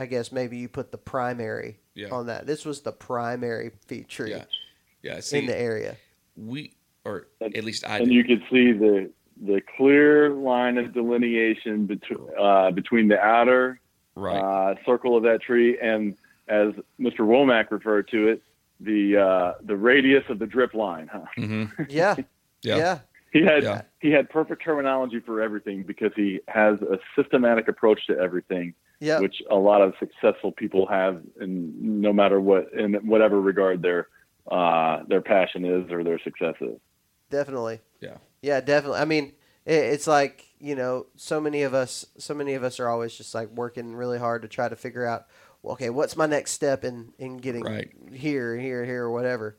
I guess maybe you put the primary Yeah. on that. This was the primary feed tree Yeah. Yeah. See, in the area. we or And- at least I and did. you could see the the clear line of delineation between uh, between the outer right. uh, circle of that tree and, as Mr. Womack referred to it, the uh, the radius of the drip line. Huh? hmm Yeah. Yeah. yeah. He had Yeah. he had perfect terminology for everything because he has a systematic approach to everything, Yeah. which a lot of successful people have, in no matter what in whatever regard their uh, their passion is or their success is. Definitely. Yeah. Yeah, definitely. I mean, it, it's like you know, so many of us, so many of us are always just like working really hard to try to figure out, well, okay, what's my next step in in getting Right. here, here, here, or whatever.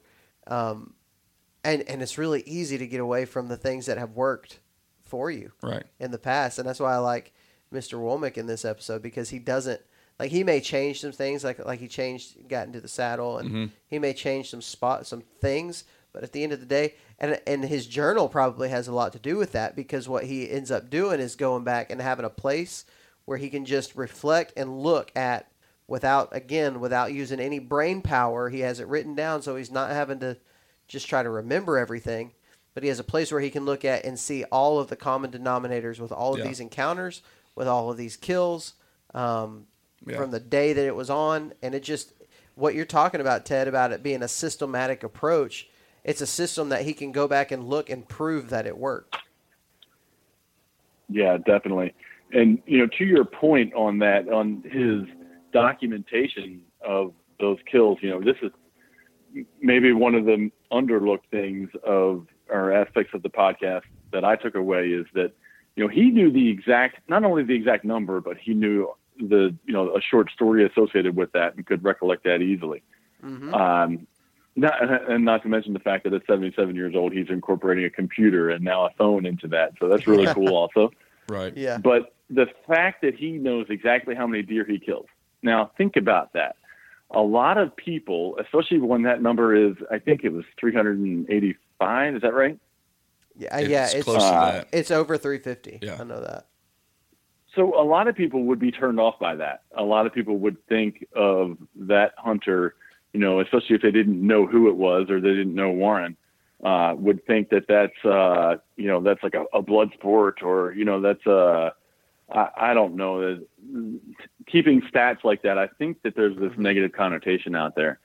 Um, and and it's really easy to get away from the things that have worked for you Right. in the past, and that's why I like Mr. Womack in this episode because he doesn't like he may change some things, like like he changed, got into the saddle, and Mhm. he may change some spot, some things, but at the end of the day, and and his journal probably has a lot to do with that because what he ends up doing is going back and having a place where he can just reflect and look at without again without using any brain power. He has it written down, so he's not having to just try to remember everything. But he has a place where he can look at and see all of the common denominators with all of Yeah. these encounters, with all of these kills, um, Yeah. from the day that it was on, and it just what you're talking about, Ted, about it being a systematic approach. It's a system that he can go back and look and prove that it worked. Yeah, definitely. And you know, to your point on that, on his documentation of those kills, you know, this is maybe one of the underlooked things of or aspects of the podcast that I took away is that you know he knew the exact not only the exact number, but he knew the you know a short story associated with that and could recollect that easily. hmm Um, not, and not to mention the fact that at 77 years old, he's incorporating a computer and now a phone into that. So that's really cool, also. Right. Yeah. But the fact that he knows exactly how many deer he kills. Now, think about that. A lot of people, especially when that number is, I think it was 385. Is that right? Yeah, uh, yeah, It's it's close to uh, that. it's over 350. Yeah. I know that. So a lot of people would be turned off by that. A lot of people would think of that hunter, you know, especially if they didn't know who it was or they didn't know Warren, uh, would think that that's, uh, you know, that's like a, a blood sport or, you know, that's, uh, I, I don't know, that keeping stats like that. I think that there's this negative connotation out there.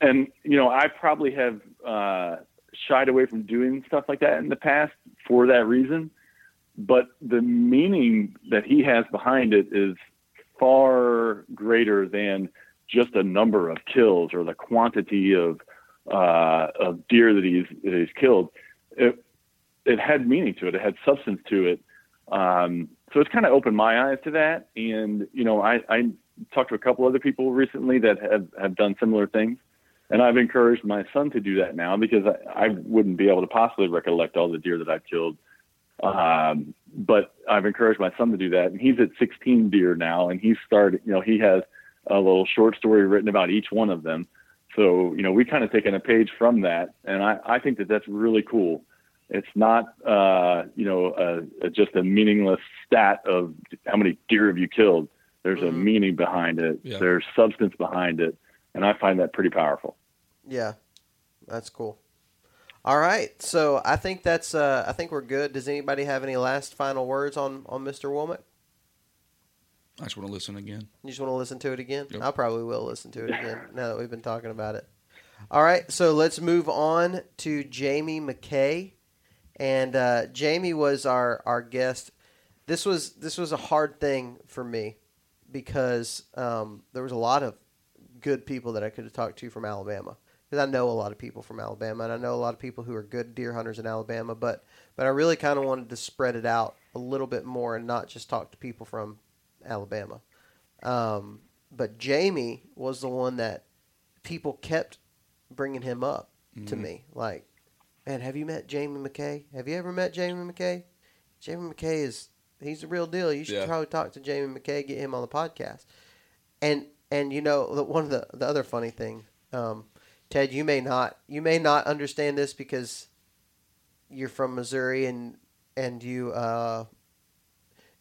And, you know, I probably have, uh, shied away from doing stuff like that in the past for that reason but the meaning that he has behind it is far greater than just a number of kills or the quantity of uh, of deer that he's that he's killed. It it had meaning to it. It had substance to it. Um, so it's kind of opened my eyes to that. And you know, I, I talked to a couple other people recently that have have done similar things. And I've encouraged my son to do that now because I, I wouldn't be able to possibly recollect all the deer that I've killed um, but I've encouraged my son to do that, and he's at 16 deer now, and he's started. You know, he has a little short story written about each one of them. So you know, we kind of taken a page from that, and I, I think that that's really cool. It's not, uh, you know, a, a, just a meaningless stat of how many deer have you killed. There's a Mhm. meaning behind it. Yeah. There's substance behind it, and I find that pretty powerful. Yeah, that's cool. All right, so I think that's uh, I think we're good. Does anybody have any last final words on on Mr. Womack? I just want to listen again. You just want to listen to it again? Yep. I probably will listen to it again now that we've been talking about it. All right, so let's move on to Jamie McKay, and uh, Jamie was our our guest. This was this was a hard thing for me because um, there was a lot of good people that I could have talked to from Alabama because I know a lot of people from Alabama and I know a lot of people who are good deer hunters in Alabama, but but I really kind of wanted to spread it out a little bit more and not just talk to people from Alabama. Um, but Jamie was the one that people kept bringing him up to Mhm. me. Like, man, have you met Jamie McKay? Have you ever met Jamie McKay? Jamie McKay is he's the real deal. You should Yeah. probably talk to Jamie McKay, get him on the podcast. And and you know the, one of the the other funny thing, um, Ted, you may not you may not understand this because you're from Missouri and and you uh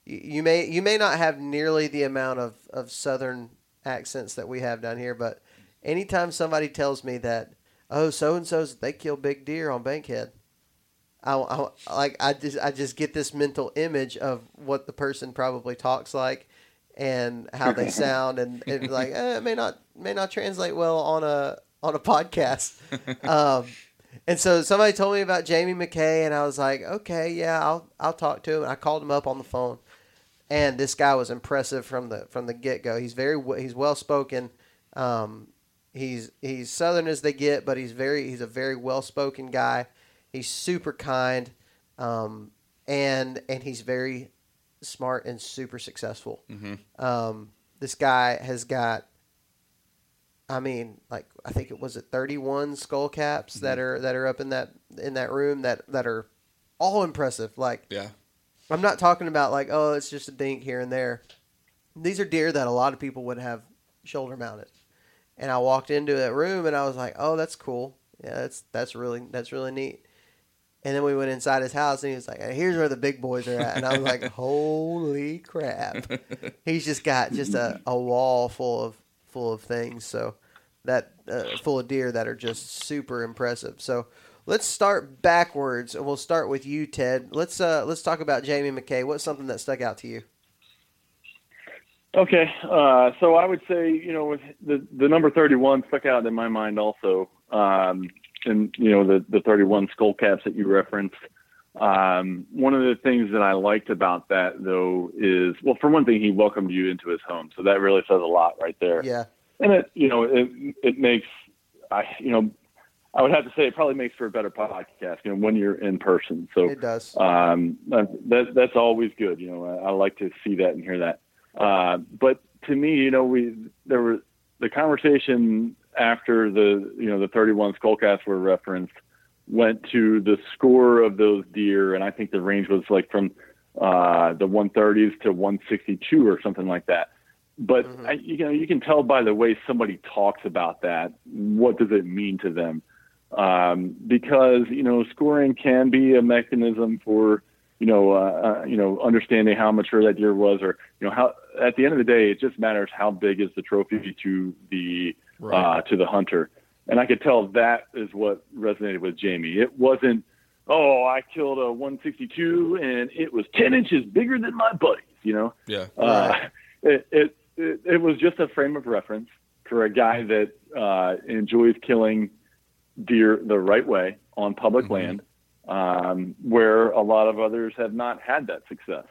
you, you may you may not have nearly the amount of, of southern accents that we have down here, but anytime somebody tells me that oh so and so's they kill big deer on Bankhead, I, I like I just I just get this mental image of what the person probably talks like and how they sound and, and like eh, it may not may not translate well on a on a podcast. Um, and so somebody told me about Jamie McKay, and I was like, okay, yeah, I'll I'll talk to him. And I called him up on the phone, and this guy was impressive from the from the get go. He's very he's well spoken. Um, he's he's southern as they get, but he's very he's a very well spoken guy. He's super kind, um, and and he's very smart and super successful. Mm-hmm. Um, this guy has got, I mean, like I think it was at thirty one skull caps that are that are up in that in that room that that are all impressive. Like Yeah. I'm not talking about like oh it's just a dink here and there. These are deer that a lot of people would have shoulder mounted. And I walked into that room and I was like, oh that's cool. Yeah, that's that's really that's really neat. And then we went inside his house and he was like, here's where the big boys are at. And I was like, holy crap he's just got just a, a wall full of full of things so that uh, full of deer that are just super impressive so let's start backwards and we'll start with you ted let's uh let's talk about jamie mckay what's something that stuck out to you Okay, uh, so I would say you know with the the number thirty one stuck out in my mind also, um, and you know the the thirty one skull caps that you referenced. Um, one of the things that I liked about that though is well, for one thing, he welcomed you into his home, so that really says a lot right there. yeah and it you know it it makes I you know I would have to say it probably makes for a better podcast you know when you're in person. So it does um, that that's always good. You know, I, I like to see that and hear that. Uh, but to me, you know, we there were the conversation after the you know the 31 skullcaps were referenced went to the score of those deer, and I think the range was like from uh, the 130s to 162 or something like that. But Mhm. I, you know, you can tell by the way somebody talks about that. What does it mean to them? Um, because you know, scoring can be a mechanism for you know, uh, uh, you know, understanding how mature that deer was, or you know, how at the end of the day, it just matters how big is the trophy to the uh, to the hunter. And I could tell that is what resonated with Jamie. It wasn't, oh, I killed a 162 and it was 10 inches bigger than my buddies. You know, Yeah. uh, it, it it it was just a frame of reference for a guy that uh, enjoys killing deer the right way on public Mhm. land, um, where a lot of others have not had that success.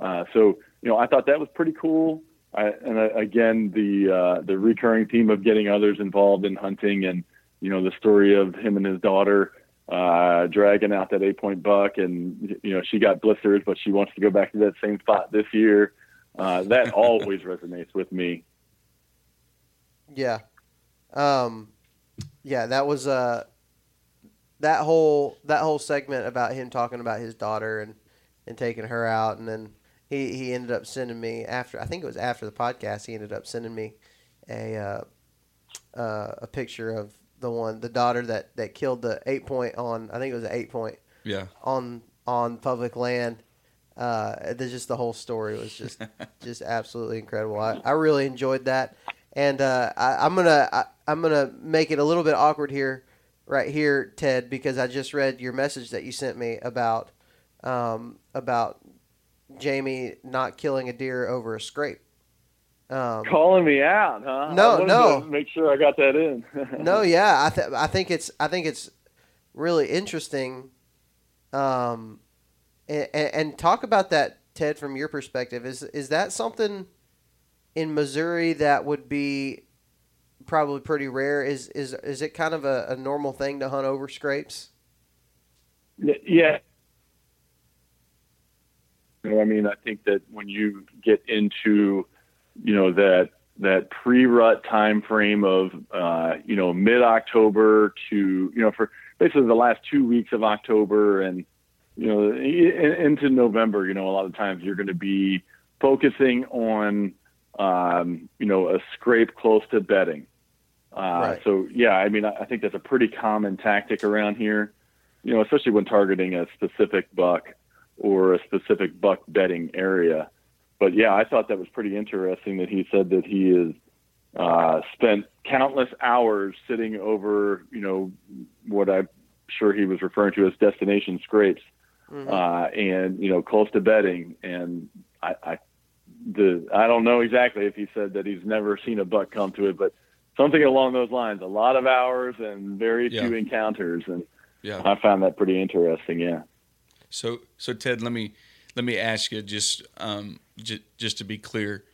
Uh, so you know, I thought that was pretty cool. I, and uh, again, the uh, the recurring theme of getting others involved in hunting, and you know, the story of him and his daughter uh, dragging out that eight point buck, and you know, she got blisters, but she wants to go back to that same spot this year. Uh, that always resonates with me. Yeah. Um yeah, that was uh that whole that whole segment about him talking about his daughter and and taking her out and then he he ended up sending me after I think it was after the podcast he ended up sending me a uh, uh, a picture of the one the daughter that that killed the 8 point on I think it was an 8 point Yeah. on on public land. Uh, there's just the whole story was just just absolutely incredible. I, I really enjoyed that, and uh, I, I'm gonna I, I'm gonna make it a little bit awkward here, right here, Ted, because I just read your message that you sent me about um, about Jamie not killing a deer over a scrape. Um, Calling me out, huh? No, no. Make sure I got that in. no, yeah, I th- I think it's I think it's really interesting. Um, and, and talk about that, Ted, from your perspective. Is is that something in Missouri that would be probably pretty rare? Is is is it kind of a, a normal thing to hunt over scrapes? Yeah. You know, I mean, I think that when you get into, you know, that that pre-rut time frame of uh, you know mid-October to you know for basically the last two weeks of October and you know into November. You know, a lot of times you're going to be focusing on um, you know a scrape close to bedding. Uh, right. So yeah, I mean, I think that's a pretty common tactic around here. You know, especially when targeting a specific buck or a specific buck bedding area. But yeah, I thought that was pretty interesting that he said that he has uh, spent countless hours sitting over, you know, what I'm sure he was referring to as destination scrapes, mm-hmm. uh, and you know, close to bedding. And I, I, the I don't know exactly if he said that he's never seen a buck come to it, but something along those lines. A lot of hours and very yeah. few encounters, and yeah. I found that pretty interesting. Yeah. So, so Ted, let me let me ask you just um, j- just to be clear,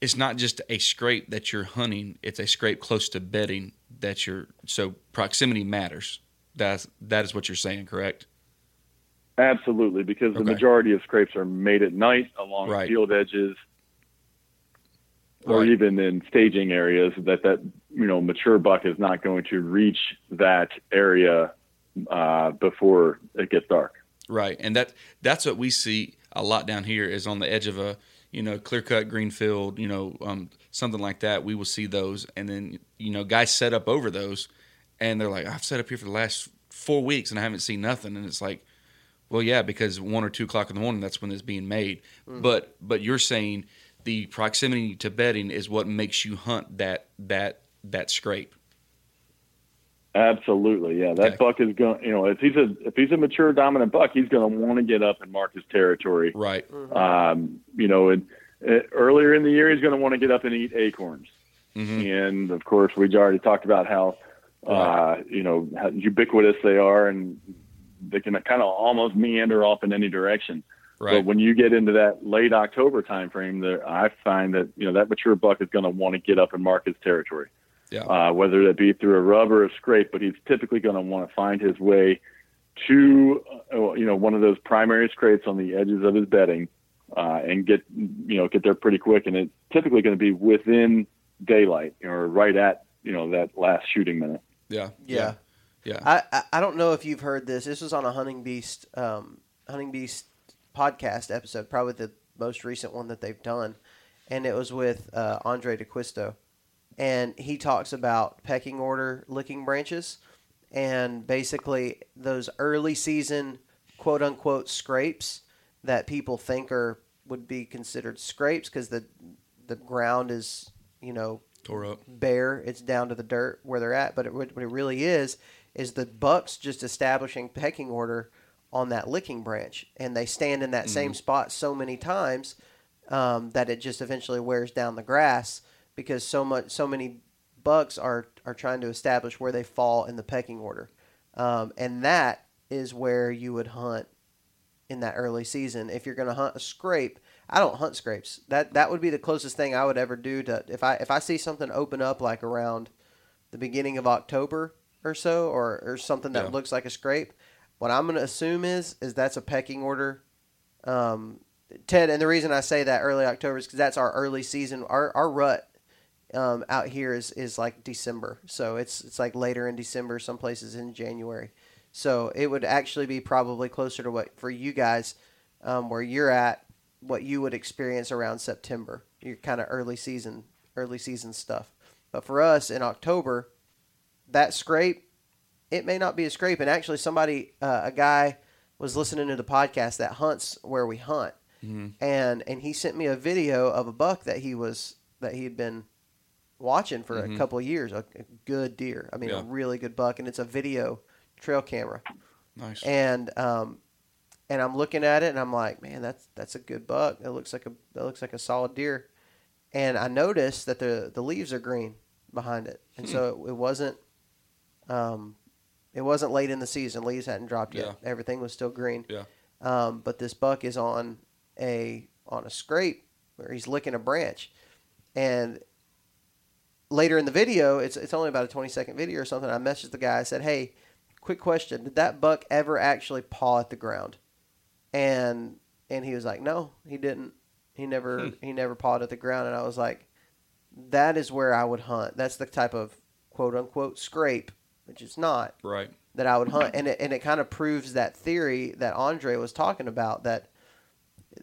it's not just a scrape that you're hunting; it's a scrape close to bedding that you're. So proximity matters. That's that is what you're saying, correct? Absolutely, because okay. the majority of scrapes are made at night along right. field edges, or right. even in staging areas. That that you know mature buck is not going to reach that area uh, before it gets dark. Right, and that that's what we see a lot down here is on the edge of a you know clear cut green field, you know um, something like that. We will see those, and then you know guys set up over those, and they're like, I've set up here for the last four weeks and I haven't seen nothing, and it's like, well, yeah, because one or two o'clock in the morning, that's when it's being made. Mm-hmm. But but you're saying the proximity to bedding is what makes you hunt that that that scrape. Absolutely, yeah. That okay. buck is going. You know, if he's a if he's a mature dominant buck, he's going to want to get up and mark his territory. Right. Mm-hmm. Um, you know, and, uh, earlier in the year, he's going to want to get up and eat acorns. Mm-hmm. And of course, we already talked about how uh, you know how ubiquitous they are, and they can kind of almost meander off in any direction. Right. But when you get into that late October timeframe, there I find that you know that mature buck is going to want to get up and mark his territory yeah. uh, whether that be through a rub or a scrape. But he's typically going to want to find his way to uh, you know one of those primary scrapes on the edges of his bedding uh, and get you know get there pretty quick. And it's typically going to be within daylight or right at you know that last shooting minute. Yeah. Yeah. Yeah. I, I don't know if you've heard this. This was on a Hunting Beast um, Hunting Beast podcast episode, probably the most recent one that they've done, and it was with uh, Andrae D'Acquisto. And he talks about pecking order licking branches and basically those early season quote unquote scrapes that people think are would be considered scrapes because the the ground is you know tore up. bare. It's down to the dirt where they're at. But it, what it really is is the bucks just establishing pecking order on that licking branch and they stand in that mm-hmm. same spot so many times um, that it just eventually wears down the grass because so much so many bucks are are trying to establish where they fall in the pecking order, um, and that is where you would hunt in that early season. If you're going to hunt a scrape, I don't hunt scrapes. That that would be the closest thing I would ever do to if I if I see something open up like around the beginning of October or so, or or something that yeah. looks like a scrape. What I'm going to assume is is that's a pecking order. Um, Ted, and the reason I say that early October is because that's our early season. Our our rut um, out here is, is like December. So it's it's like later in December, some places in January. So it would actually be probably closer to what for you guys, um, where you're at, what you would experience around September. Your kind of early season, early season stuff. But for us in October, that scrape, it may not be a scrape. And actually, somebody, uh, a guy, was listening to the podcast that hunts where we hunt, mm-hmm. and and he sent me a video of a buck that he was that he had been watching for mm-hmm. a couple of years. A, a, good deer. I mean, yeah. a really good buck, and it's a video trail camera. Nice. And um, and I'm looking at it, and I'm like, man, that's that's a good buck. It looks like a that looks like a solid deer. And I noticed that the the leaves are green behind it, and hmm. so it, it, wasn't. Um, it wasn't late in the season. Leaves hadn't dropped yet. Yeah. Everything was still green. Yeah. Um, but this buck is on a on a scrape where he's licking a branch, and later in the video, it's it's only about a 20 second video or something. I messaged the guy. I said, "Hey, quick question: Did that buck ever actually paw at the ground?" And and he was like, "No, he didn't. He never hmm. he never pawed at the ground." And I was like, that is where I would hunt. That's the type of quote unquote scrape, which it's not, Right. that I would hunt. And it, and it kind of proves that theory that Andrae was talking about that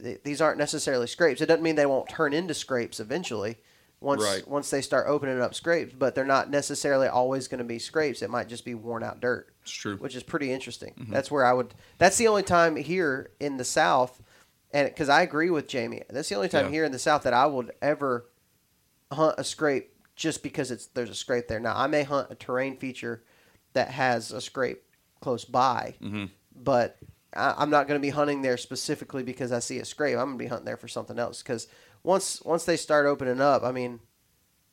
th- these aren't necessarily scrapes. It doesn't mean they won't turn into scrapes eventually once Right. once they start opening up scrapes, but they're not necessarily always going to be scrapes. It might just be worn out dirt It's true. which is pretty interesting. Mm-hmm. That's where I would. That's the only time here in the South, and because I agree with Jamie, that's the only time Yeah. here in the South that I would ever hunt a scrape just because it's there's a scrape there. Now I may hunt a terrain feature that has a scrape close by, Mhm. but I, I'm not going to be hunting there specifically because I see a scrape. I'm going to be hunting there for something else because once once they start opening up, I mean,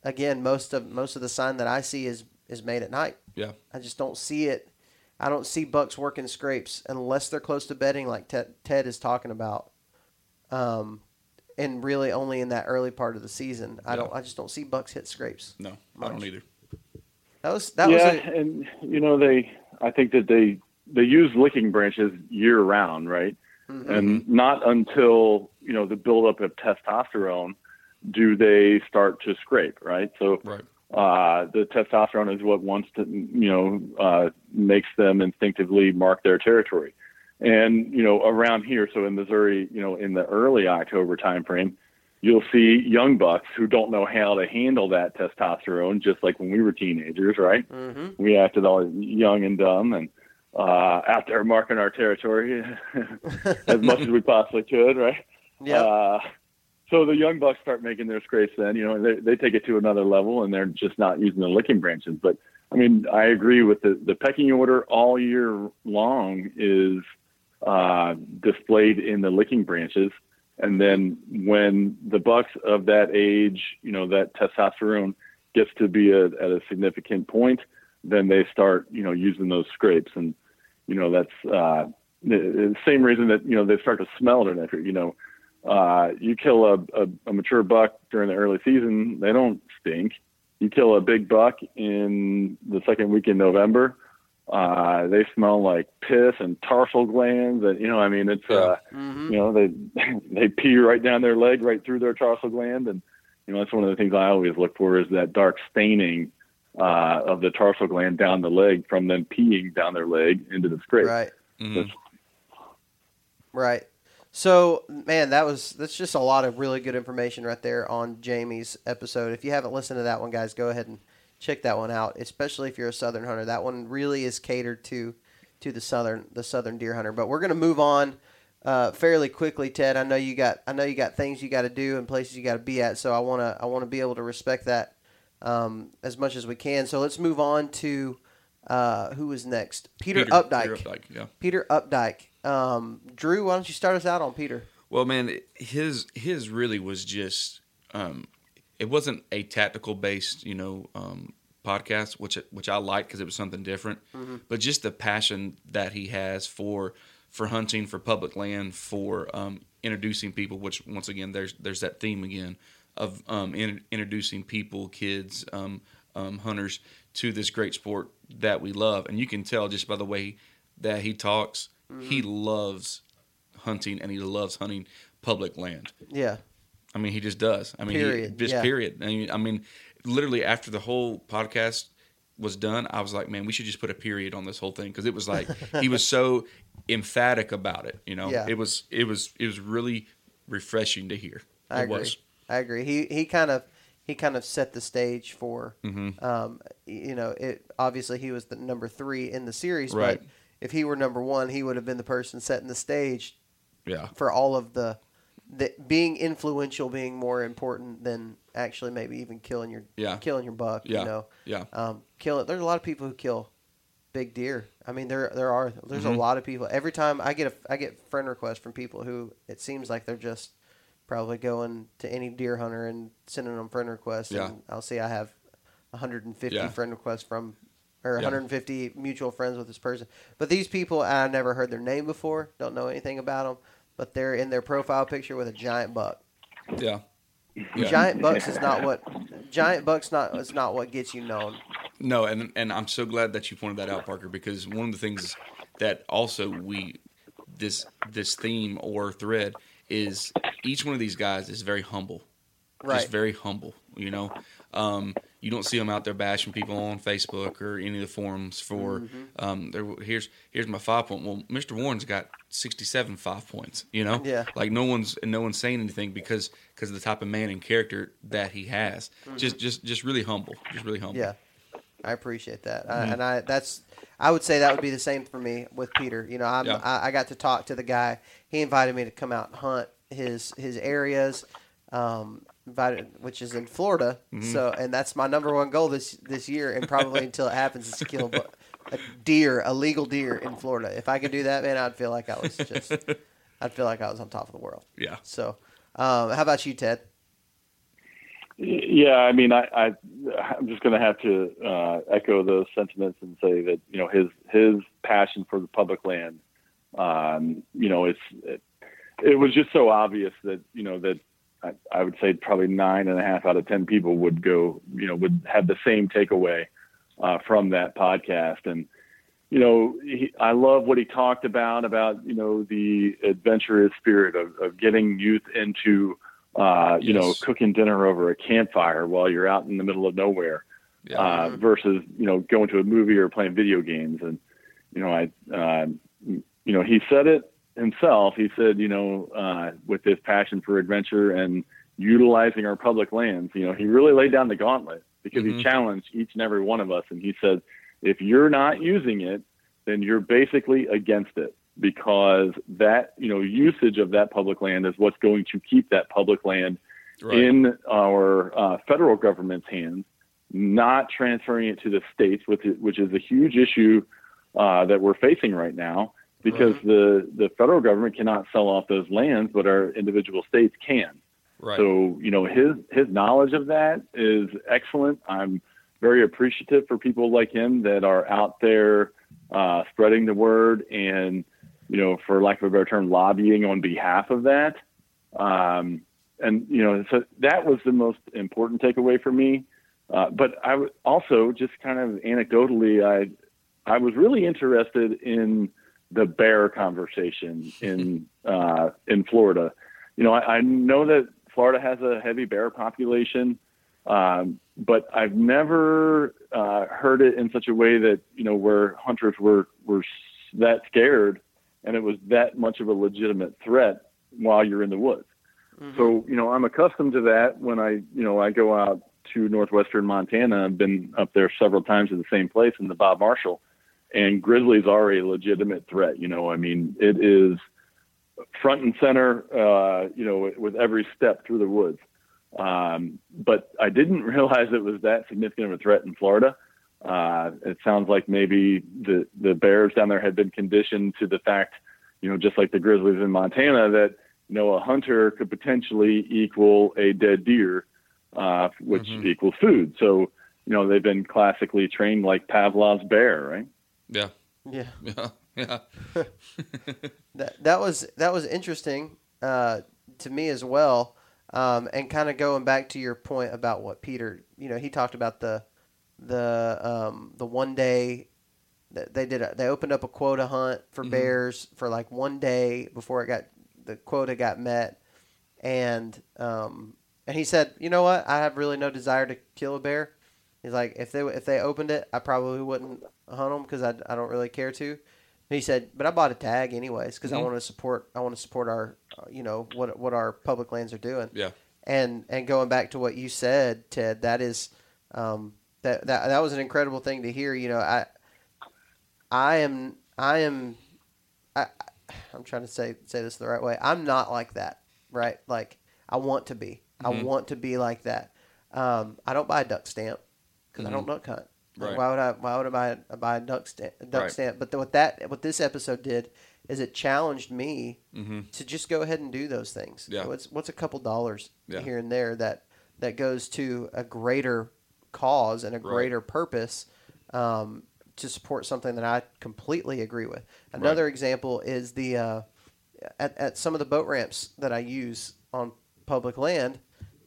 again, most of most of the sign that I see is is made at night. Yeah. I just don't see it. I don't see bucks working scrapes unless they're close to bedding, like Ted, Ted is talking about. Um, and really only in that early part of the season. I Yeah. don't. I just don't see bucks hit scrapes. No, I don't either. That was that yeah, was a, and you know they, I think that they they use licking branches year round, right? Mhm. And not until you know the buildup of testosterone do they start to scrape, right? So Right. uh, the testosterone is what wants to you know uh, makes them instinctively mark their territory. And you know around here, so in Missouri, you know in the early October timeframe, you'll see young bucks who don't know how to handle that testosterone, just like when we were teenagers, right? Mhm. We acted all young and dumb and uh, out there marking our territory as much as we possibly could, right? yeah. Uh, so the young bucks start making their scrapes then, you know, and they, they take it to another level and they're just not using the licking branches. But I mean, I agree with the, the pecking order all year long is uh, displayed in the licking branches. And then when the bucks of that age, you know, that testosterone gets to be a, at a significant point, then they start, you know, using those scrapes. And, you know, that's uh, the, same reason that, you know, they start to smell it after, you know, uh, you kill a, a, a mature buck during the early season, they don't stink. You kill a big buck in the second week in November, uh, they smell like piss and tarsal glands, and you know, I mean, it's uh, Mhm. you know, they they pee right down their leg, right through their tarsal gland, and you know, that's one of the things I always look for is that dark staining uh, of the tarsal gland down the leg from them peeing down their leg into the scrape. Right. Mhm. Right. So, man, that was that's just a lot of really good information right there on Jamie's episode. If you haven't listened to that one, guys, go ahead and check that one out. Especially if you're a southern hunter, that one really is catered to to the southern the southern deer hunter. But we're gonna move on uh, fairly quickly, Ted. I know you got I know you got things you got to do and places you got to be at. So I wanna I wanna be able to respect that um, as much as we can. So let's move on to uh, who is next? Peter, Updike. Peter Updike, yeah. Peter Updike. Um, Drew, why don't you start us out on Peter? Well, man, his his really was just um, it wasn't a tactical based, you know, um, podcast, which which I liked because it was something different, but just the passion that he has for for hunting, for public land, for um, introducing people. Which once again, there's there's that theme again of um, in, introducing people, kids, um, um, hunters to this great sport that we love, and you can tell just by the way that he talks, he loves hunting and he loves hunting public land. Yeah. I mean, he just does. I mean, he- Period, just yeah. period. I mean, I mean, literally after the whole podcast was done, I was like, man, we should just put a period on this whole thing because it was like he was so emphatic about it. You know, Yeah. it was it was it was really refreshing to hear. I it agree. was. I agree. He he kind of he kind of set the stage for Mhm. um you know it obviously he was the number three in the series Right. but if he were number one he would have been the person setting the stage Yeah, for all of the the being influential being more important than actually maybe even killing your Yeah. killing your buck Yeah. you know yeah, um, kill it. There's a lot of people who kill big deer. I mean, there there are there's a Mhm. lot of people. Every time I get a I get friend requests from people who it seems like they're just probably going to any deer hunter and sending them friend requests. Yeah. And I'll see I have 150 Yeah. friend requests from or Yeah. 150 mutual friends with this person. But these people, I never heard their name before. Don't know anything about them. But they're in their profile picture with a giant buck. yeah, yeah. Giant bucks is not what giant bucks not is not what gets you known. No, and and I'm so glad that you pointed that out, Parker, because one of the things that also we this this theme or thread is each one of these guys is very humble. Right. just very humble. You know, um, you don't see him out there bashing people on Facebook or any of the forums for. Mm-hmm. Um, there, here's here's my five point. Well, Mr. Warren's got sixty seven five points. You know, Yeah. like no one's no one's saying anything because because of the type of man and character that he has. Just just just really humble. Just really humble. Mm-hmm. Yeah, I appreciate that, Mm-hmm. and I that's I would say that would be the same for me with Peter. You know, I'm, Yeah. I, I got to talk to the guy. He invited me to come out and hunt his his areas, um, which is in Florida. Mm-hmm. So, and that's my number one goal this this year, and probably until it happens, is to kill a deer, a legal deer in Florida. If I could do that, man, I'd feel like I was just, I'd feel like I was on top of the world. Yeah. So, um, how about you, Ted? Yeah, I mean, I, I I'm just going to have to uh, echo those sentiments and say that you know his his passion for the public land, um, you know, it's it, it was just so obvious that you know that I, I would say probably nine and a half out of ten people would go, you know, would have the same takeaway uh, from that podcast and. You know, he, I love what he talked about about you know the adventurous spirit of, of getting youth into uh, you know, cooking dinner over a campfire while you're out in the middle of nowhere, Yeah. uh, versus you know going to a movie or playing video games. And you know, I, uh, you know, he said it himself. He said, you know, uh, with his passion for adventure and utilizing our public lands, you know, he really laid down the gauntlet because Mhm. he challenged each and every one of us, and he said, if you're not using it, then you're basically against it because that you know usage of that public land is what's going to keep that public land right. in our uh, federal government's hands, not transferring it to the states, which is, which is a huge issue uh, that we're facing right now because the the federal government cannot sell off those lands, but our individual states can. right. So you know his his knowledge of that is excellent. I'm very appreciative for people like him that are out there uh, spreading the word and you know, for lack of a better term, lobbying on behalf of that. Um, and you know, so that was the most important takeaway for me. Uh, but I w- also just kind of anecdotally, I I was really interested in the bear conversation in uh, in Florida. You know, I, I know that Florida has a heavy bear population, um, but I've never uh, heard it in such a way that you know where hunters were were that scared, and it was that much of a legitimate threat while you're in the woods. So you know, I'm accustomed to that when I you know I go out to northwestern Montana. I've been up there several times to the same place in the Bob Marshall, and grizzlies are a legitimate threat. You know, I mean, it is front and center. Uh, you know, with, with every step through the woods. Um, but I didn't realize it was that significant of a threat in Florida. Uh, it sounds like maybe the the bears down there had been conditioned to the fact, you know, just like the grizzlies in Montana, that you know a hunter could potentially equal a dead deer, uh, which Mhm. equals food. So you know they've been classically trained like Pavlov's bear, right? Yeah. Yeah. Yeah. Yeah. That that was that was interesting uh, to me as well, um, and kind of going back to your point about what Peter, you know, he talked about the the um, the one day that they did a, they opened up a quota hunt for Mhm. bears for like one day before it got the quota got met, and um, and he said, you know what, I have really no desire to kill a bear. He's like, if they if they opened it, I probably wouldn't hunt them because I, I don't really care to. And he said, but I bought a tag anyways because I Mhm. want to support I want to support our uh, you know what what our public lands are doing. Yeah. And and going back to what you said, Ted, that is um, that that that was an incredible thing to hear. You know, I I am I am I I'm trying to say say this the right way. I'm not like that, right? Like I want to be. I Mhm. want to be like that. Um, I don't buy a duck stamp because I don't duck hunt. Like, Mm-hmm. Right. Why would I? Why would I buy, a- buy a duck stamp? A duck Right. stamp. But the, what that what this episode did is it challenged me Mm-hmm. to just go ahead and do those things. Yeah. What's what's a couple dollars Yeah. here and there that that goes to a greater cause and a Right. greater purpose um, to support something that I completely agree with. Another example is the uh, at at some of the boat ramps that I use on public land.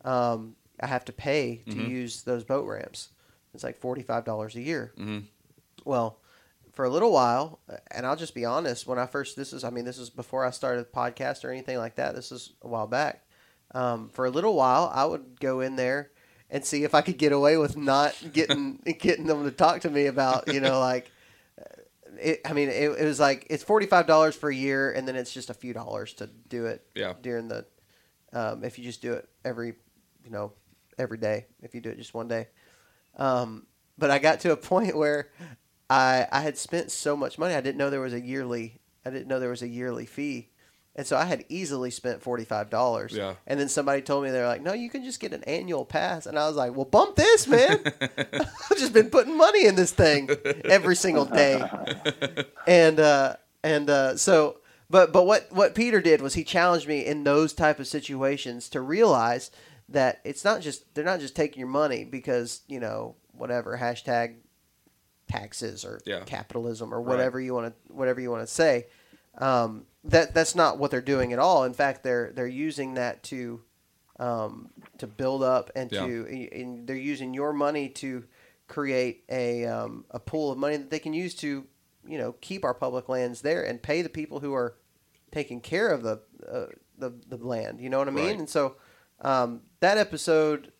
Um, I have to pay to Mhm. use those boat ramps. It's like forty five dollars a year. Mm-hmm. Well, for a little while, and I'll just be honest, when I first this is I mean this is before I started the podcast or anything like that. This is a while back. um, for a little while, I would go in there and see if I could get away with not getting getting them to talk to me about you know like. It, I mean, it, it was like it's forty five dollars for a year, and then it's just a few dollars to do it Yeah. during the um, if you just do it every you know every day if you do it just one day um, but i got to a point where i i had spent so much money i didn't know there was a yearly i didn't know there was a yearly fee. And so i had easily spent $45 Yeah. and then somebody told me they're like no you can just get an annual pass. And i was like well bump this man. I've just been putting money in this thing every single day. And uh, and uh, so but but what what Peter did was he challenged me in those type of situations to realize that it's not just they're not just taking your money because you know whatever hashtag taxes or Yeah. capitalism or whatever you want to whatever you want to say um, that that's not what they're doing at all in fact they're they're using that to um, to build up and Yeah. to and they're using your money to create a um, a pool of money that they can use to you know keep our public lands there and pay the people who are taking care of the uh, the, the land you know what I mean Right. and so um, that episode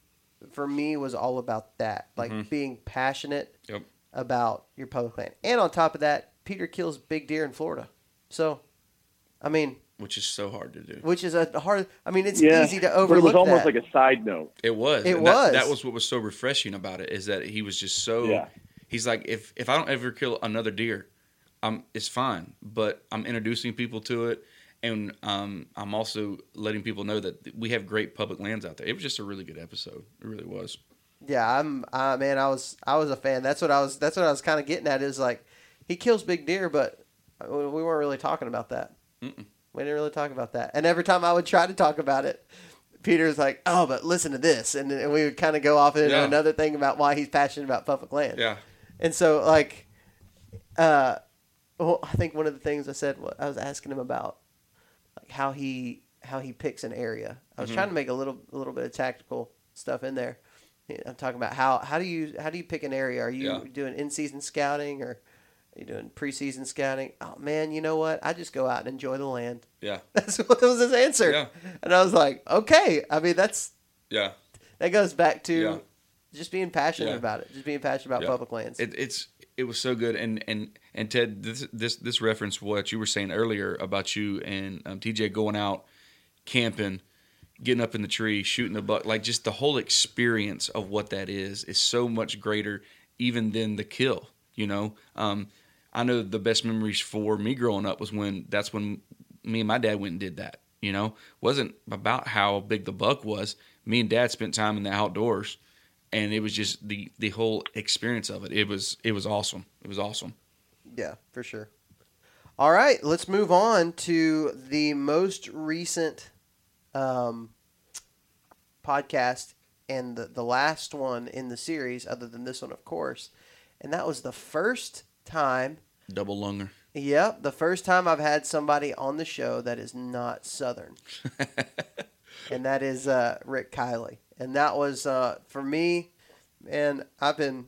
for me was all about that like mm-hmm. being passionate Yep. about your public land and on top of that Peter kills big deer in Florida so I mean Which is so hard to do. which is a hard I mean it's yeah, easy to but overlook it was almost that. like a side note. It was. It And that- was. That, was what was so refreshing about it is that he was just so. Yeah. He's like, if if I don't ever kill another deer, I'm it's fine. But I'm introducing people to it, and um, I'm also letting people know that we have great public lands out there. It was just a really good episode. It really was. Yeah, I'm. Uh, man, I was. I was a fan. That's what I was. That's what I was kind of getting at. Is like, he kills big deer, but we we weren't really talking about that. Mm-mm. We didn't really talk about that. And every time I would try to talk about it, Peter's like, "Oh, but listen to this," and, and we would kind of go off into Yeah. another thing about why he's passionate about public land. Yeah. And so, like, uh, well, I think one of the things I said, I was asking him about, like how he how he picks an area. I was mm-hmm. trying to make a little a little bit of tactical stuff in there. I'm talking about how how do you how do you pick an area? Are you Yeah. doing in season scouting or are you doing preseason scouting? Oh man, you know what? I just go out and enjoy the land. Yeah. That's what was his answer. Yeah. And I was like, okay. I mean, that's Yeah. that goes back to Yeah. just being passionate Yeah. about it, just being passionate about public lands. It, it's it was so good, and and and Ted, this this this reference what you were saying earlier about you and um, TJ going out camping, getting up in the tree, shooting the buck, like just the whole experience of what that is is so much greater even than the kill. You know, um, I know the best memories for me growing up was when that's when me and my dad went and did that. You know, wasn't about how big the buck was. Me and dad spent time in the outdoors and it was just the the whole experience of it. It was it was awesome. It was awesome. Yeah, for sure. All right, let's move on to the most recent um, podcast and the, the last one in the series, other than this one, of course. And that was the first time, Double lunger. yep, the first time I've had somebody on the show that is not Southern. and that is uh, Rick Kiley. And that was, uh, for me, and I've been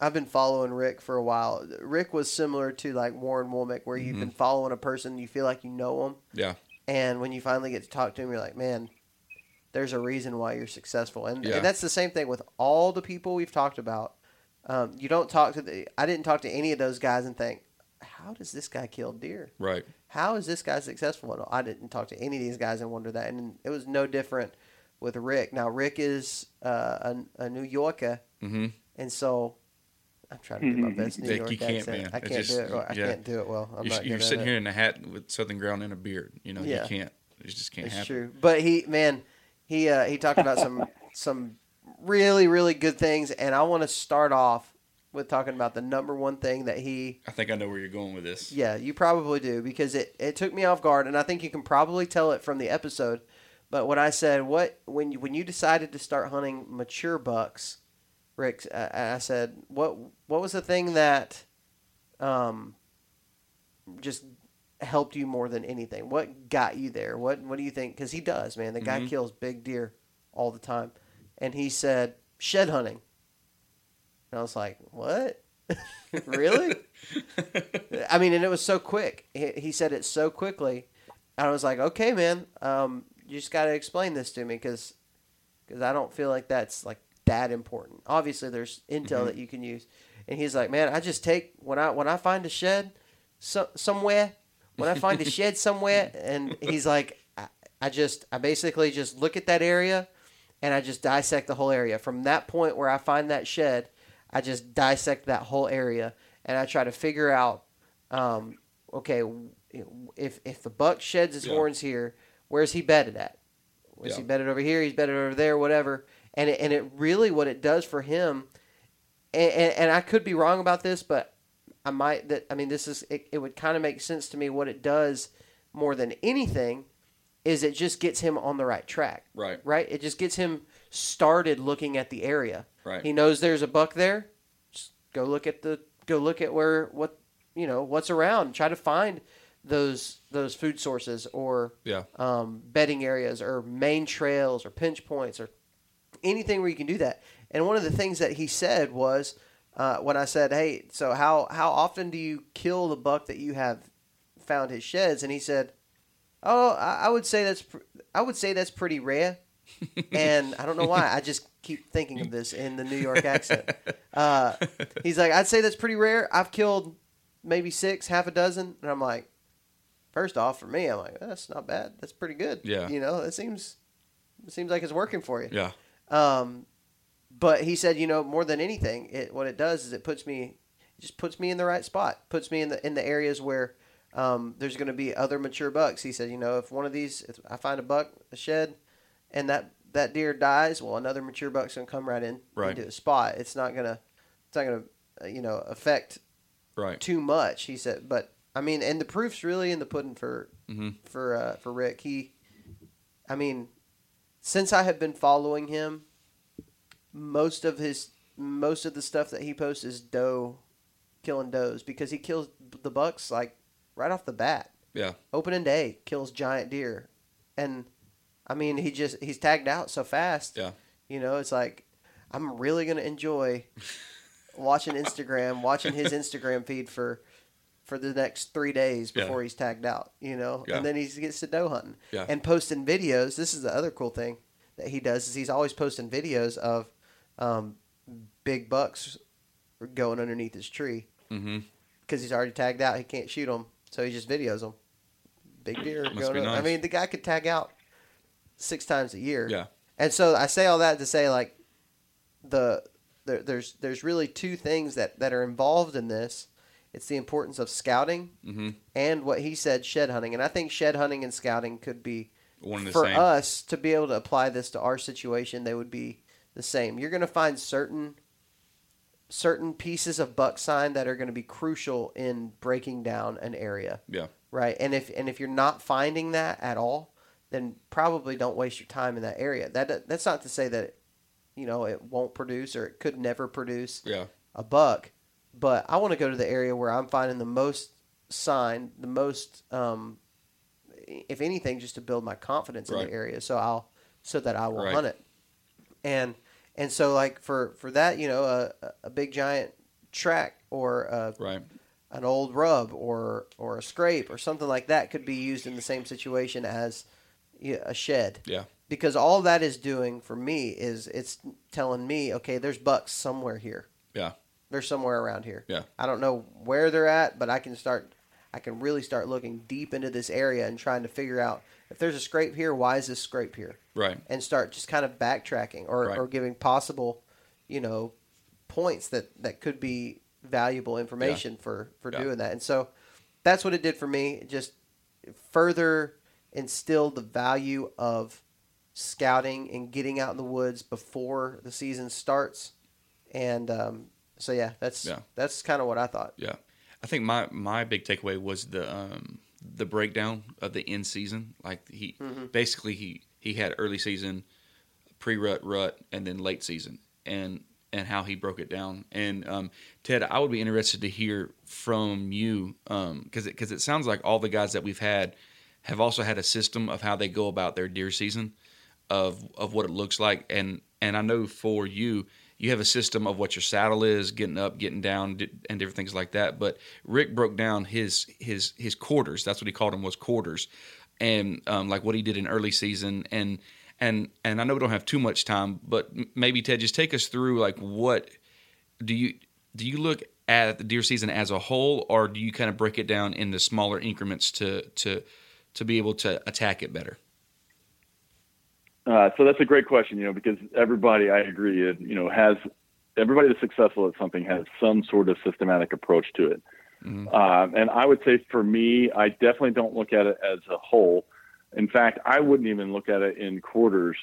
I've been following Rick for a while. Rick was similar to like Warren Womack, where you've been following a person, you feel like you know them, Yeah. and when you finally get to talk to him, you're like, man, there's a reason why you're successful, and, Yeah. and that's the same thing with all the people we've talked about. Um, you don't talk to the. I didn't talk to any of those guys and think, how does this guy kill deer? Right. How is this guy successful? I didn't talk to any of these guys and wonder that, and it was no different with Rick. Now Rick is uh, a, a New Yorker, Mm-hmm. and so I'm trying to do my best New Like, York you can't, accent. man. I can't just- do it. well. I yeah. can't do it well. I'm You're, not you're sitting it. here in a hat with Southern ground and a beard. You know, Yeah. you can't. It just can't It's happen. true, but he, man, he uh, he talked about some some really really good things, and I want to start off with talking about the number one thing that he. I think I know where you're going with this. Yeah, you probably do because it, it took me off guard, and I think you can probably tell it from the episode. But when I said what when you, when you decided to start hunting mature bucks, Rick, I, I said what what was the thing that, um, just helped you more than anything? What got you there? What what do you think? Because he does, man. The guy Mhm. kills big deer all the time, and he said shed hunting. And I was like, what? really? I mean, and it was so quick. He, he said it so quickly. And I was like, okay, man, um, you just got to explain this to me because because I don't feel like that's like that important. Obviously, there's intel that you can use." And he's like, "Man, I just take when I when I find a shed so, somewhere, when I find a shed somewhere, and he's like, I, I just I basically just look at that area, and I just dissect the whole area. From that point where I find that shed, I just dissect that whole area, and I try to figure out, um, okay, if if the buck sheds his Yeah. horns here, where's he bedded at? Was Yeah. he bedded over here? He's bedded over there, whatever. And it, and it really what it does for him, and, and, and I could be wrong about this, but I might that I mean this is it, it would kind of make sense to me. What it does more than anything is it just gets him on the right track. Right. Right. It just gets him started looking at the area. Right. He knows there's a buck there. Just go look at the go look at where what you know what's around. Try to find those those food sources or Yeah. um, bedding areas or main trails or pinch points or anything where you can do that. And one of the things that he said was uh, when I said, "Hey, so how how often do you kill the buck that you have found his sheds?" And he said, "Oh, I, I would say that's pr- I would say that's pretty rare." and I don't know why I just keep thinking of this in the New York accent. Uh, he's like, "I'd say that's pretty rare. I've killed maybe six, half a dozen," and I'm like, First off, for me, I'm like, that's not bad. That's pretty good. Yeah. You know, it seems it seems like it's working for you. Yeah. Um, but he said, you know, more than anything, it what it does is it puts me, it just puts me in the right spot. Puts me in the in the areas where um, there's going to be other mature bucks. He said, you know, if one of these, if I find a buck, a shed, and that that deer dies, well, another mature buck's going to come right in Right. into the spot. It's not gonna, it's not gonna, uh, you know, affect Right. too much. He said, but I mean, and the proof's really in the pudding for Mhm. for uh, for Rick. He, I mean, since I have been following him, most of his most of the stuff that he posts is doe killing does because he kills the bucks like right off the bat. Yeah. Opening day kills giant deer, and I mean he just he's tagged out so fast. Yeah. You know, it's like I'm really gonna enjoy watching Instagram, watching his Instagram feed for for the next three days Yeah. before he's tagged out. You know, Yeah. and then he gets to doe hunting Yeah. and posting videos. This is the other cool thing that he does is he's always posting videos of um, big bucks going underneath his tree Mm-hmm. because he's already tagged out. He can't shoot them, so he just videos them. Big deer Must going. be up- I mean, the guy could tag out six times a year. Yeah. And so I say all that to say like the there, there's there's really two things that that are involved in this. It's the importance of scouting Mm-hmm. and what he said shed hunting. And I think shed hunting and scouting could be One for same. us to be able to apply this to our situation. They would be the same. You're going to find certain certain pieces of buck sign that are going to be crucial in breaking down an area Yeah. right? And if and if you're not finding that at all, then probably don't waste your time in that area. That that's not to say that you know it won't produce or it could never produce Yeah. a buck, but I want to go to the area where I'm finding the most sign, the most um, if anything, just to build my confidence in the area. So I'll so that I will Right. hunt it, and and so like for for that, you know, a a big giant track or a Right. an old rub or or a scrape or something like that could be used in the same situation as a shed Yeah. because all that is doing for me is it's telling me okay there's bucks somewhere here Yeah. They're somewhere around here Yeah. i don't know where they're at but i can start i can really start looking deep into this area and trying to figure out if there's a scrape here why is this scrape here Right. and start just kind of backtracking or, Right. or giving possible, you know, points that, that could be valuable information for, for Yeah. doing that. And so that's what it did for me. It just further instilled the value of scouting and getting out in the woods before the season starts. And um, so, yeah, that's Yeah. that's kind of what I thought. Yeah, I think my my big takeaway was the um, the breakdown of the end season. Like he basically he he had early season, pre rut, rut, and then late season, and and how he broke it down. And um, Ted, I would be interested to hear from you because because it, sounds like all the guys that we've had have also had a system of how they go about their deer season, of of what it looks like, and and I know for you you have a system of what your saddle is, getting up, getting down, and different things like that. But Rick broke down his his his quarters. That's what he called them was quarters and um, like what he did in early season and and and I know we don't have too much time, but maybe Ted, just take us through like what do you do you look at the deer season as a whole, or do you kind of break it down into smaller increments to to to be able to attack it better? Uh, so that's a great question, you know, because everybody, I agree, you know, has everybody that's successful at something has some sort of systematic approach to it. Mm-hmm. Um, and I would say for me, I definitely don't look at it as a whole. In fact, I wouldn't even look at it in quarters.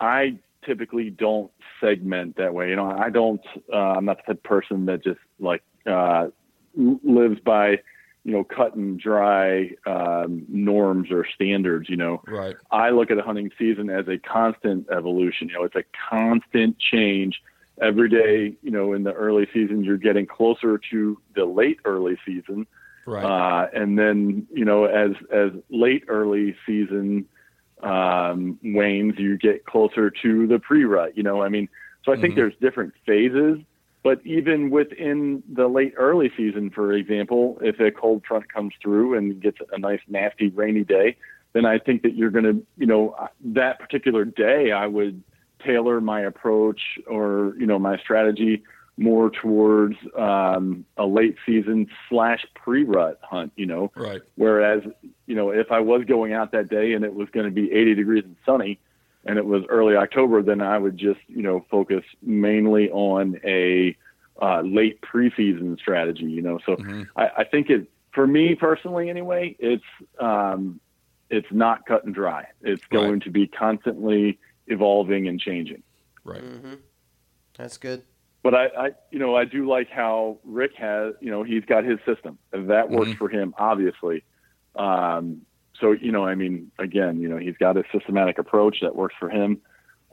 I typically don't segment that way. You know, I don't. Uh, I'm not the type of person that just like uh, lives by, you know, cut and dry um, norms or standards. You know, right. I look at a hunting season as a constant evolution. You know, it's a constant change every day, you know, in the early season, you're getting closer to the late early season. Right. Uh, and then, you know, as, as late early season, um, wanes, you get closer to the pre-rut, you know, I mean, so I think mm-hmm. there's different phases, but even within the late early season, for example, if a cold front comes through and gets a nice, nasty, rainy day, then I think that you're going to, you know, that particular day, I would tailor my approach or you know my strategy more towards um, a late season slash pre rut hunt. You know, right. Whereas you know if I was going out that day and it was going to be 80 degrees and sunny, and it was early October, then I would just you know focus mainly on a uh, late preseason strategy. You know, so mm-hmm. I, I think it for me personally anyway, it's um, it's not cut and dry. It's going right. to be constantly evolving and changing. Right. Mm-hmm. That's good. But I, I, you know, I do like how Rick has, you know, he's got his system that works mm-hmm. for him, obviously. Um, so, you know, I mean, again, you know, he's got a systematic approach that works for him.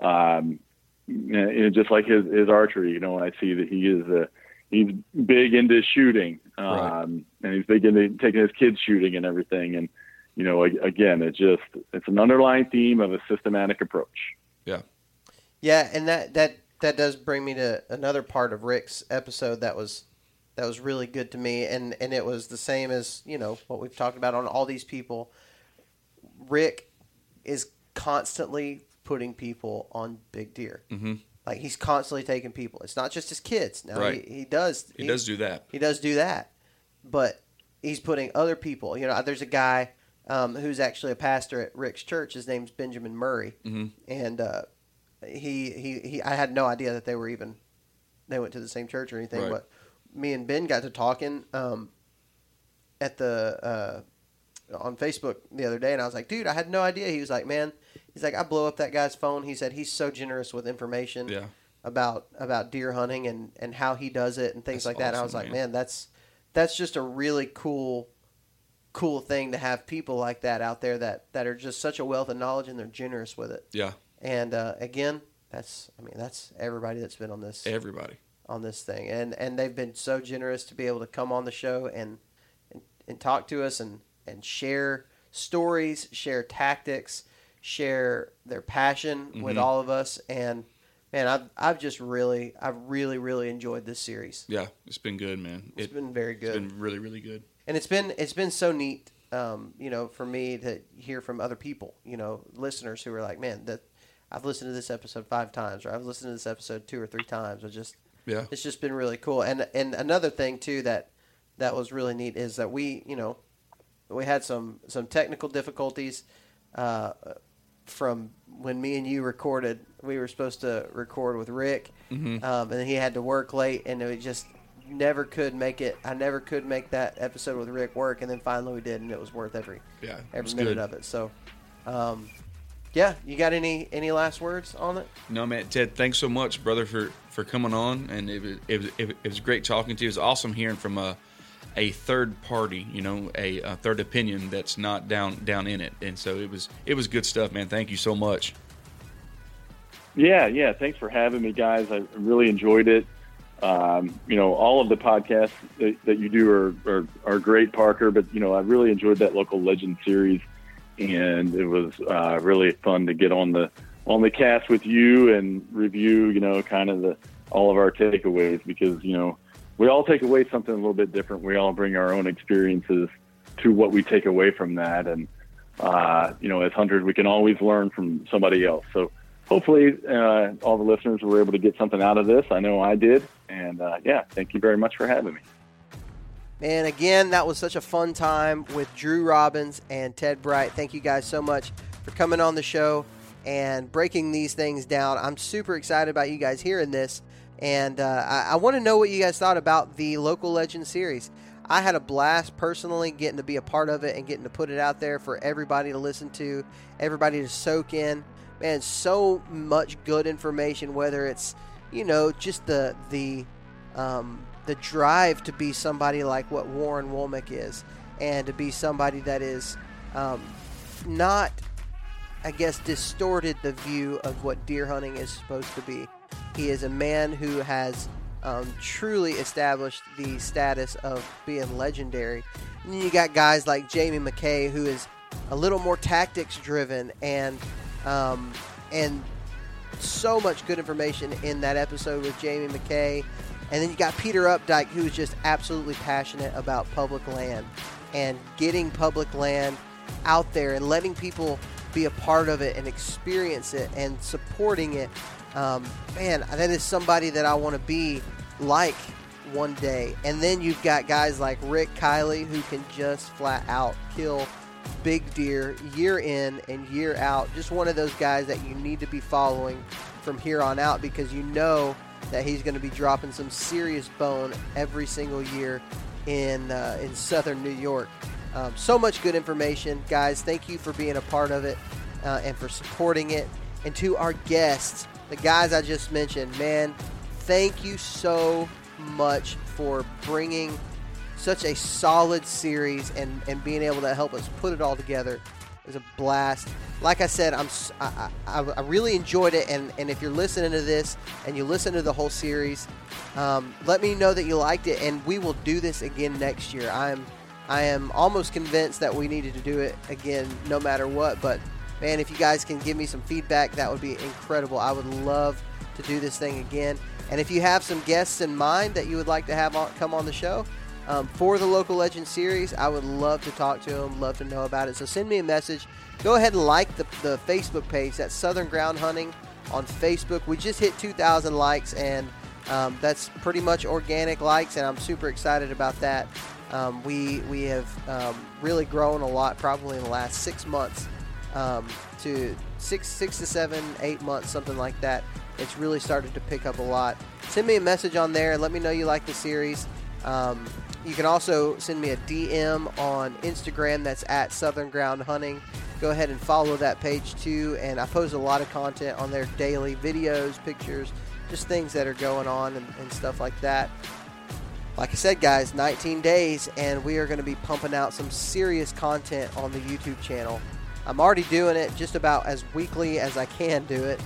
Um, and just like his, his archery, you know, I see that he is a, he's big into shooting, um, right. and he's big into taking his kids shooting and everything. And, you know, again, it just, it's an underlying theme of a systematic approach. Yeah. Yeah, and that that that does bring me to another part of Rick's episode that was that was really good to me, and and it was the same as you know what we've talked about on all these people. Rick is constantly putting people on big deer. Mm-hmm. Like he's constantly taking people. It's not just his kids. Now right. he, he does. He, he does do that. He does do that, but he's putting other people. You know, there's a guy um, who's actually a pastor at Rick's church. His name's Benjamin Murray, mm-hmm. and uh, he, he he I had no idea that they were even they went to the same church or anything. Right. But me and Ben got to talking um, at the uh, on Facebook the other day, and I was like, dude, I had no idea. He was like, man, he's like, I blow up that guy's phone. He said he's so generous with information. Yeah. About about deer hunting and, and how he does it and things that's like that. and I was like, man. man, that's that's just a really cool cool thing to have people like that out there that, that are just such a wealth of knowledge and they're generous with it. Yeah. And uh, again, that's I mean that's everybody that's been on this everybody on this thing, and and they've been so generous to be able to come on the show and and, and talk to us and and share stories, share tactics, share their passion mm-hmm. with all of us, and man, I've I've just really I've really really enjoyed this series. Yeah, it's been good, man. It's it, been very good. It's been really really good and it's been it's been so neat, um, you know, for me to hear from other people, you know, listeners who are like, man, that I've listened to this episode five times, or I've listened to this episode two or three times. I just yeah, it's just been really cool. And and another thing too that that was really neat is that we, you know, we had some some technical difficulties. Uh, from when me and you recorded, we were supposed to record with Rick, mm-hmm. um, and he had to work late, and it just never could make it. I never could make that episode with Rick work, and then finally we did, and it was worth every yeah every minute good. of it. So, um, yeah, you got any any last words on it? No, man, Ted. Thanks so much, brother, for for coming on, and it was it was, it was great talking to you. It was awesome hearing from a a third party, you know, a, a third opinion that's not down down in it, and so it was it was good stuff, man. Thank you so much. Yeah, yeah. Thanks for having me, guys. I really enjoyed it. Um, you know, all of the podcasts that, that you do are, are, are, great, Parker, but, you know, I really enjoyed that local legend series and it was uh, really fun to get on the, on the cast with you and review, you know, kind of the, all of our takeaways because, you know, we all take away something a little bit different. We all bring our own experiences to what we take away from that. And, uh, you know, as hunters, we can always learn from somebody else. So hopefully, uh, all the listeners were able to get something out of this. I know I did. And uh, yeah, thank you very much for having me. And again, that was such a fun time with Drew Robbins and Ted Bright. Thank you guys so much for coming on the show and breaking these things down. I'm super excited about you guys hearing this. And uh, I, I want to know what you guys thought about the Local Legend series. I had a blast personally getting to be a part of it and getting to put it out there for everybody to listen to, everybody to soak in. Man, so much good information, whether it's, you know, just the, the, um, the drive to be somebody like what Warren Womack is, and to be somebody that is um, not, I guess, distorted the view of what deer hunting is supposed to be. He is a man who has um, truly established the status of being legendary. And you got guys like Jamie McKay, who is a little more tactics driven, and um, and so much good information in that episode with Jamie McKay. And then you got Peter Updike, who is just absolutely passionate about public land and getting public land out there and letting people be a part of it and experience it and supporting it. Um, man, that is somebody that I want to be like one day. And then you've got guys like Rick Kiley who can just flat out kill big deer year in and year out. Just one of those guys that you need to be following from here on out because you know that he's going to be dropping some serious bone every single year in uh, in southern New York. Um, so much good information, guys. Thank you for being a part of it uh, and for supporting it. And to our guests, the guys I just mentioned, man, thank you so much for bringing such a solid series and, and being able to help us put it all together It was a blast. Like I said, I'm I, I, I, really enjoyed it, and, and if you're listening to this and you listen to the whole series, um, let me know that you liked it, and we will do this again next year. I'm I am almost convinced that we needed to do it again, no matter what. But man, if you guys can give me some feedback, that would be incredible. I would love to do this thing again. And if you have some guests in mind that you would like to have on, come on the show, um, for the Local Legend series. I would love to talk to them, love to know about it. So send me a message. Go ahead and like the, the Facebook page. That's Southern Ground Hunting on Facebook. We just hit 2,000 likes, and um, that's pretty much organic likes, and I'm super excited about that. Um, we we have um, really grown a lot, probably in the last six months um, to six six to seven, eight months, something like that. It's really started to pick up a lot. Send me a message on there and let me know you like the series. Um, you can also send me a DM on Instagram. That's at Southern Ground Hunting. Go ahead and follow that page too. And I post a lot of content on there daily videos, pictures, just things that are going on and, and stuff like that. Like I said, guys, 19 days, and we are going to be pumping out some serious content on the YouTube channel. I'm already doing it just about as weekly as I can do it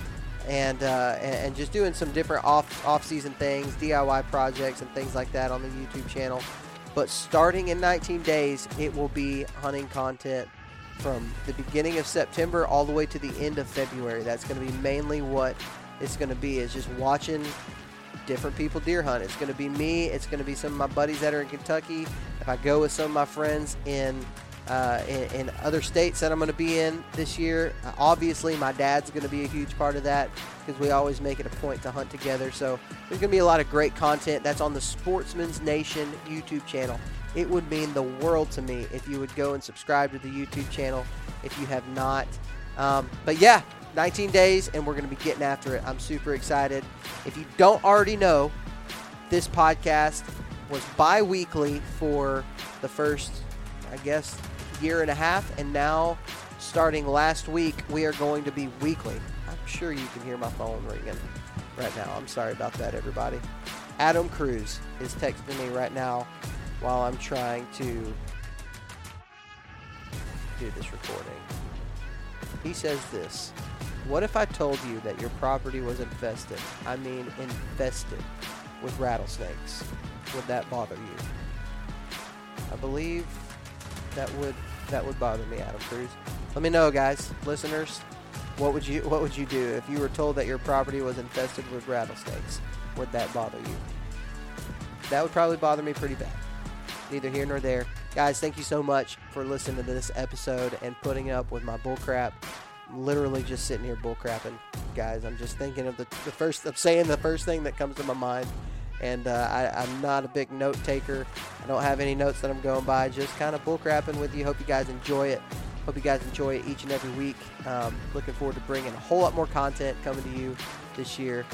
and uh, and just doing some different off off season things, DIY projects, and things like that on the YouTube channel. But starting in 19 days, it will be hunting content from the beginning of September all the way to the end of February. That's going to be mainly what it's going to be is just watching different people deer hunt. It's going to be me. It's going to be some of my buddies that are in Kentucky. If I go with some of my friends in uh, in, in, other states that I'm going to be in this year. Uh, obviously, my dad's going to be a huge part of that because we always make it a point to hunt together. So there's going to be a lot of great content that's on the Sportsman's Nation YouTube channel. It would mean the world to me if you would go and subscribe to the YouTube channel if you have not. Um, but yeah, 19 days, and we're going to be getting after it. I'm super excited. If you don't already know, this podcast was bi weekly for the first, I guess, year and a half, and now starting last week, we are going to be weekly. I'm sure you can hear my phone ringing right now. I'm sorry about that, everybody. Adam Cruz is texting me right now while I'm trying to do this recording. He says this What if I told you that your property was infested? I mean, infested with rattlesnakes. Would that bother you? I believe that would that would bother me, Adam Cruz. Let me know, guys, listeners. What would you What would you do if you were told that your property was infested with rattlesnakes? Would that bother you? That would probably bother me pretty bad. Neither here nor there. Guys, thank you so much for listening to this episode and putting up with my bullcrap. Literally just sitting here bullcrapping, guys. I'm just thinking of the, the first, I'm saying the first thing that comes to my mind. And uh, I, I'm not a big note taker. I don't have any notes that I'm going by. Just kind of bullcrapping with you. Hope you guys enjoy it. Hope you guys enjoy it each and every week. Um, looking forward to bringing a whole lot more content coming to you this year.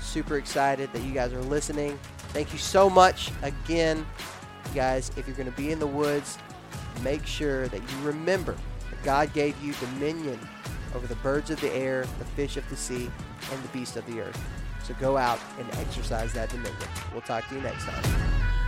Super excited that you guys are listening. Thank you so much again, guys. If you're going to be in the woods, make sure that you remember that God gave you dominion over the birds of the air, the fish of the sea, and the beasts of the earth. So go out and exercise that dominion. We'll talk to you next time.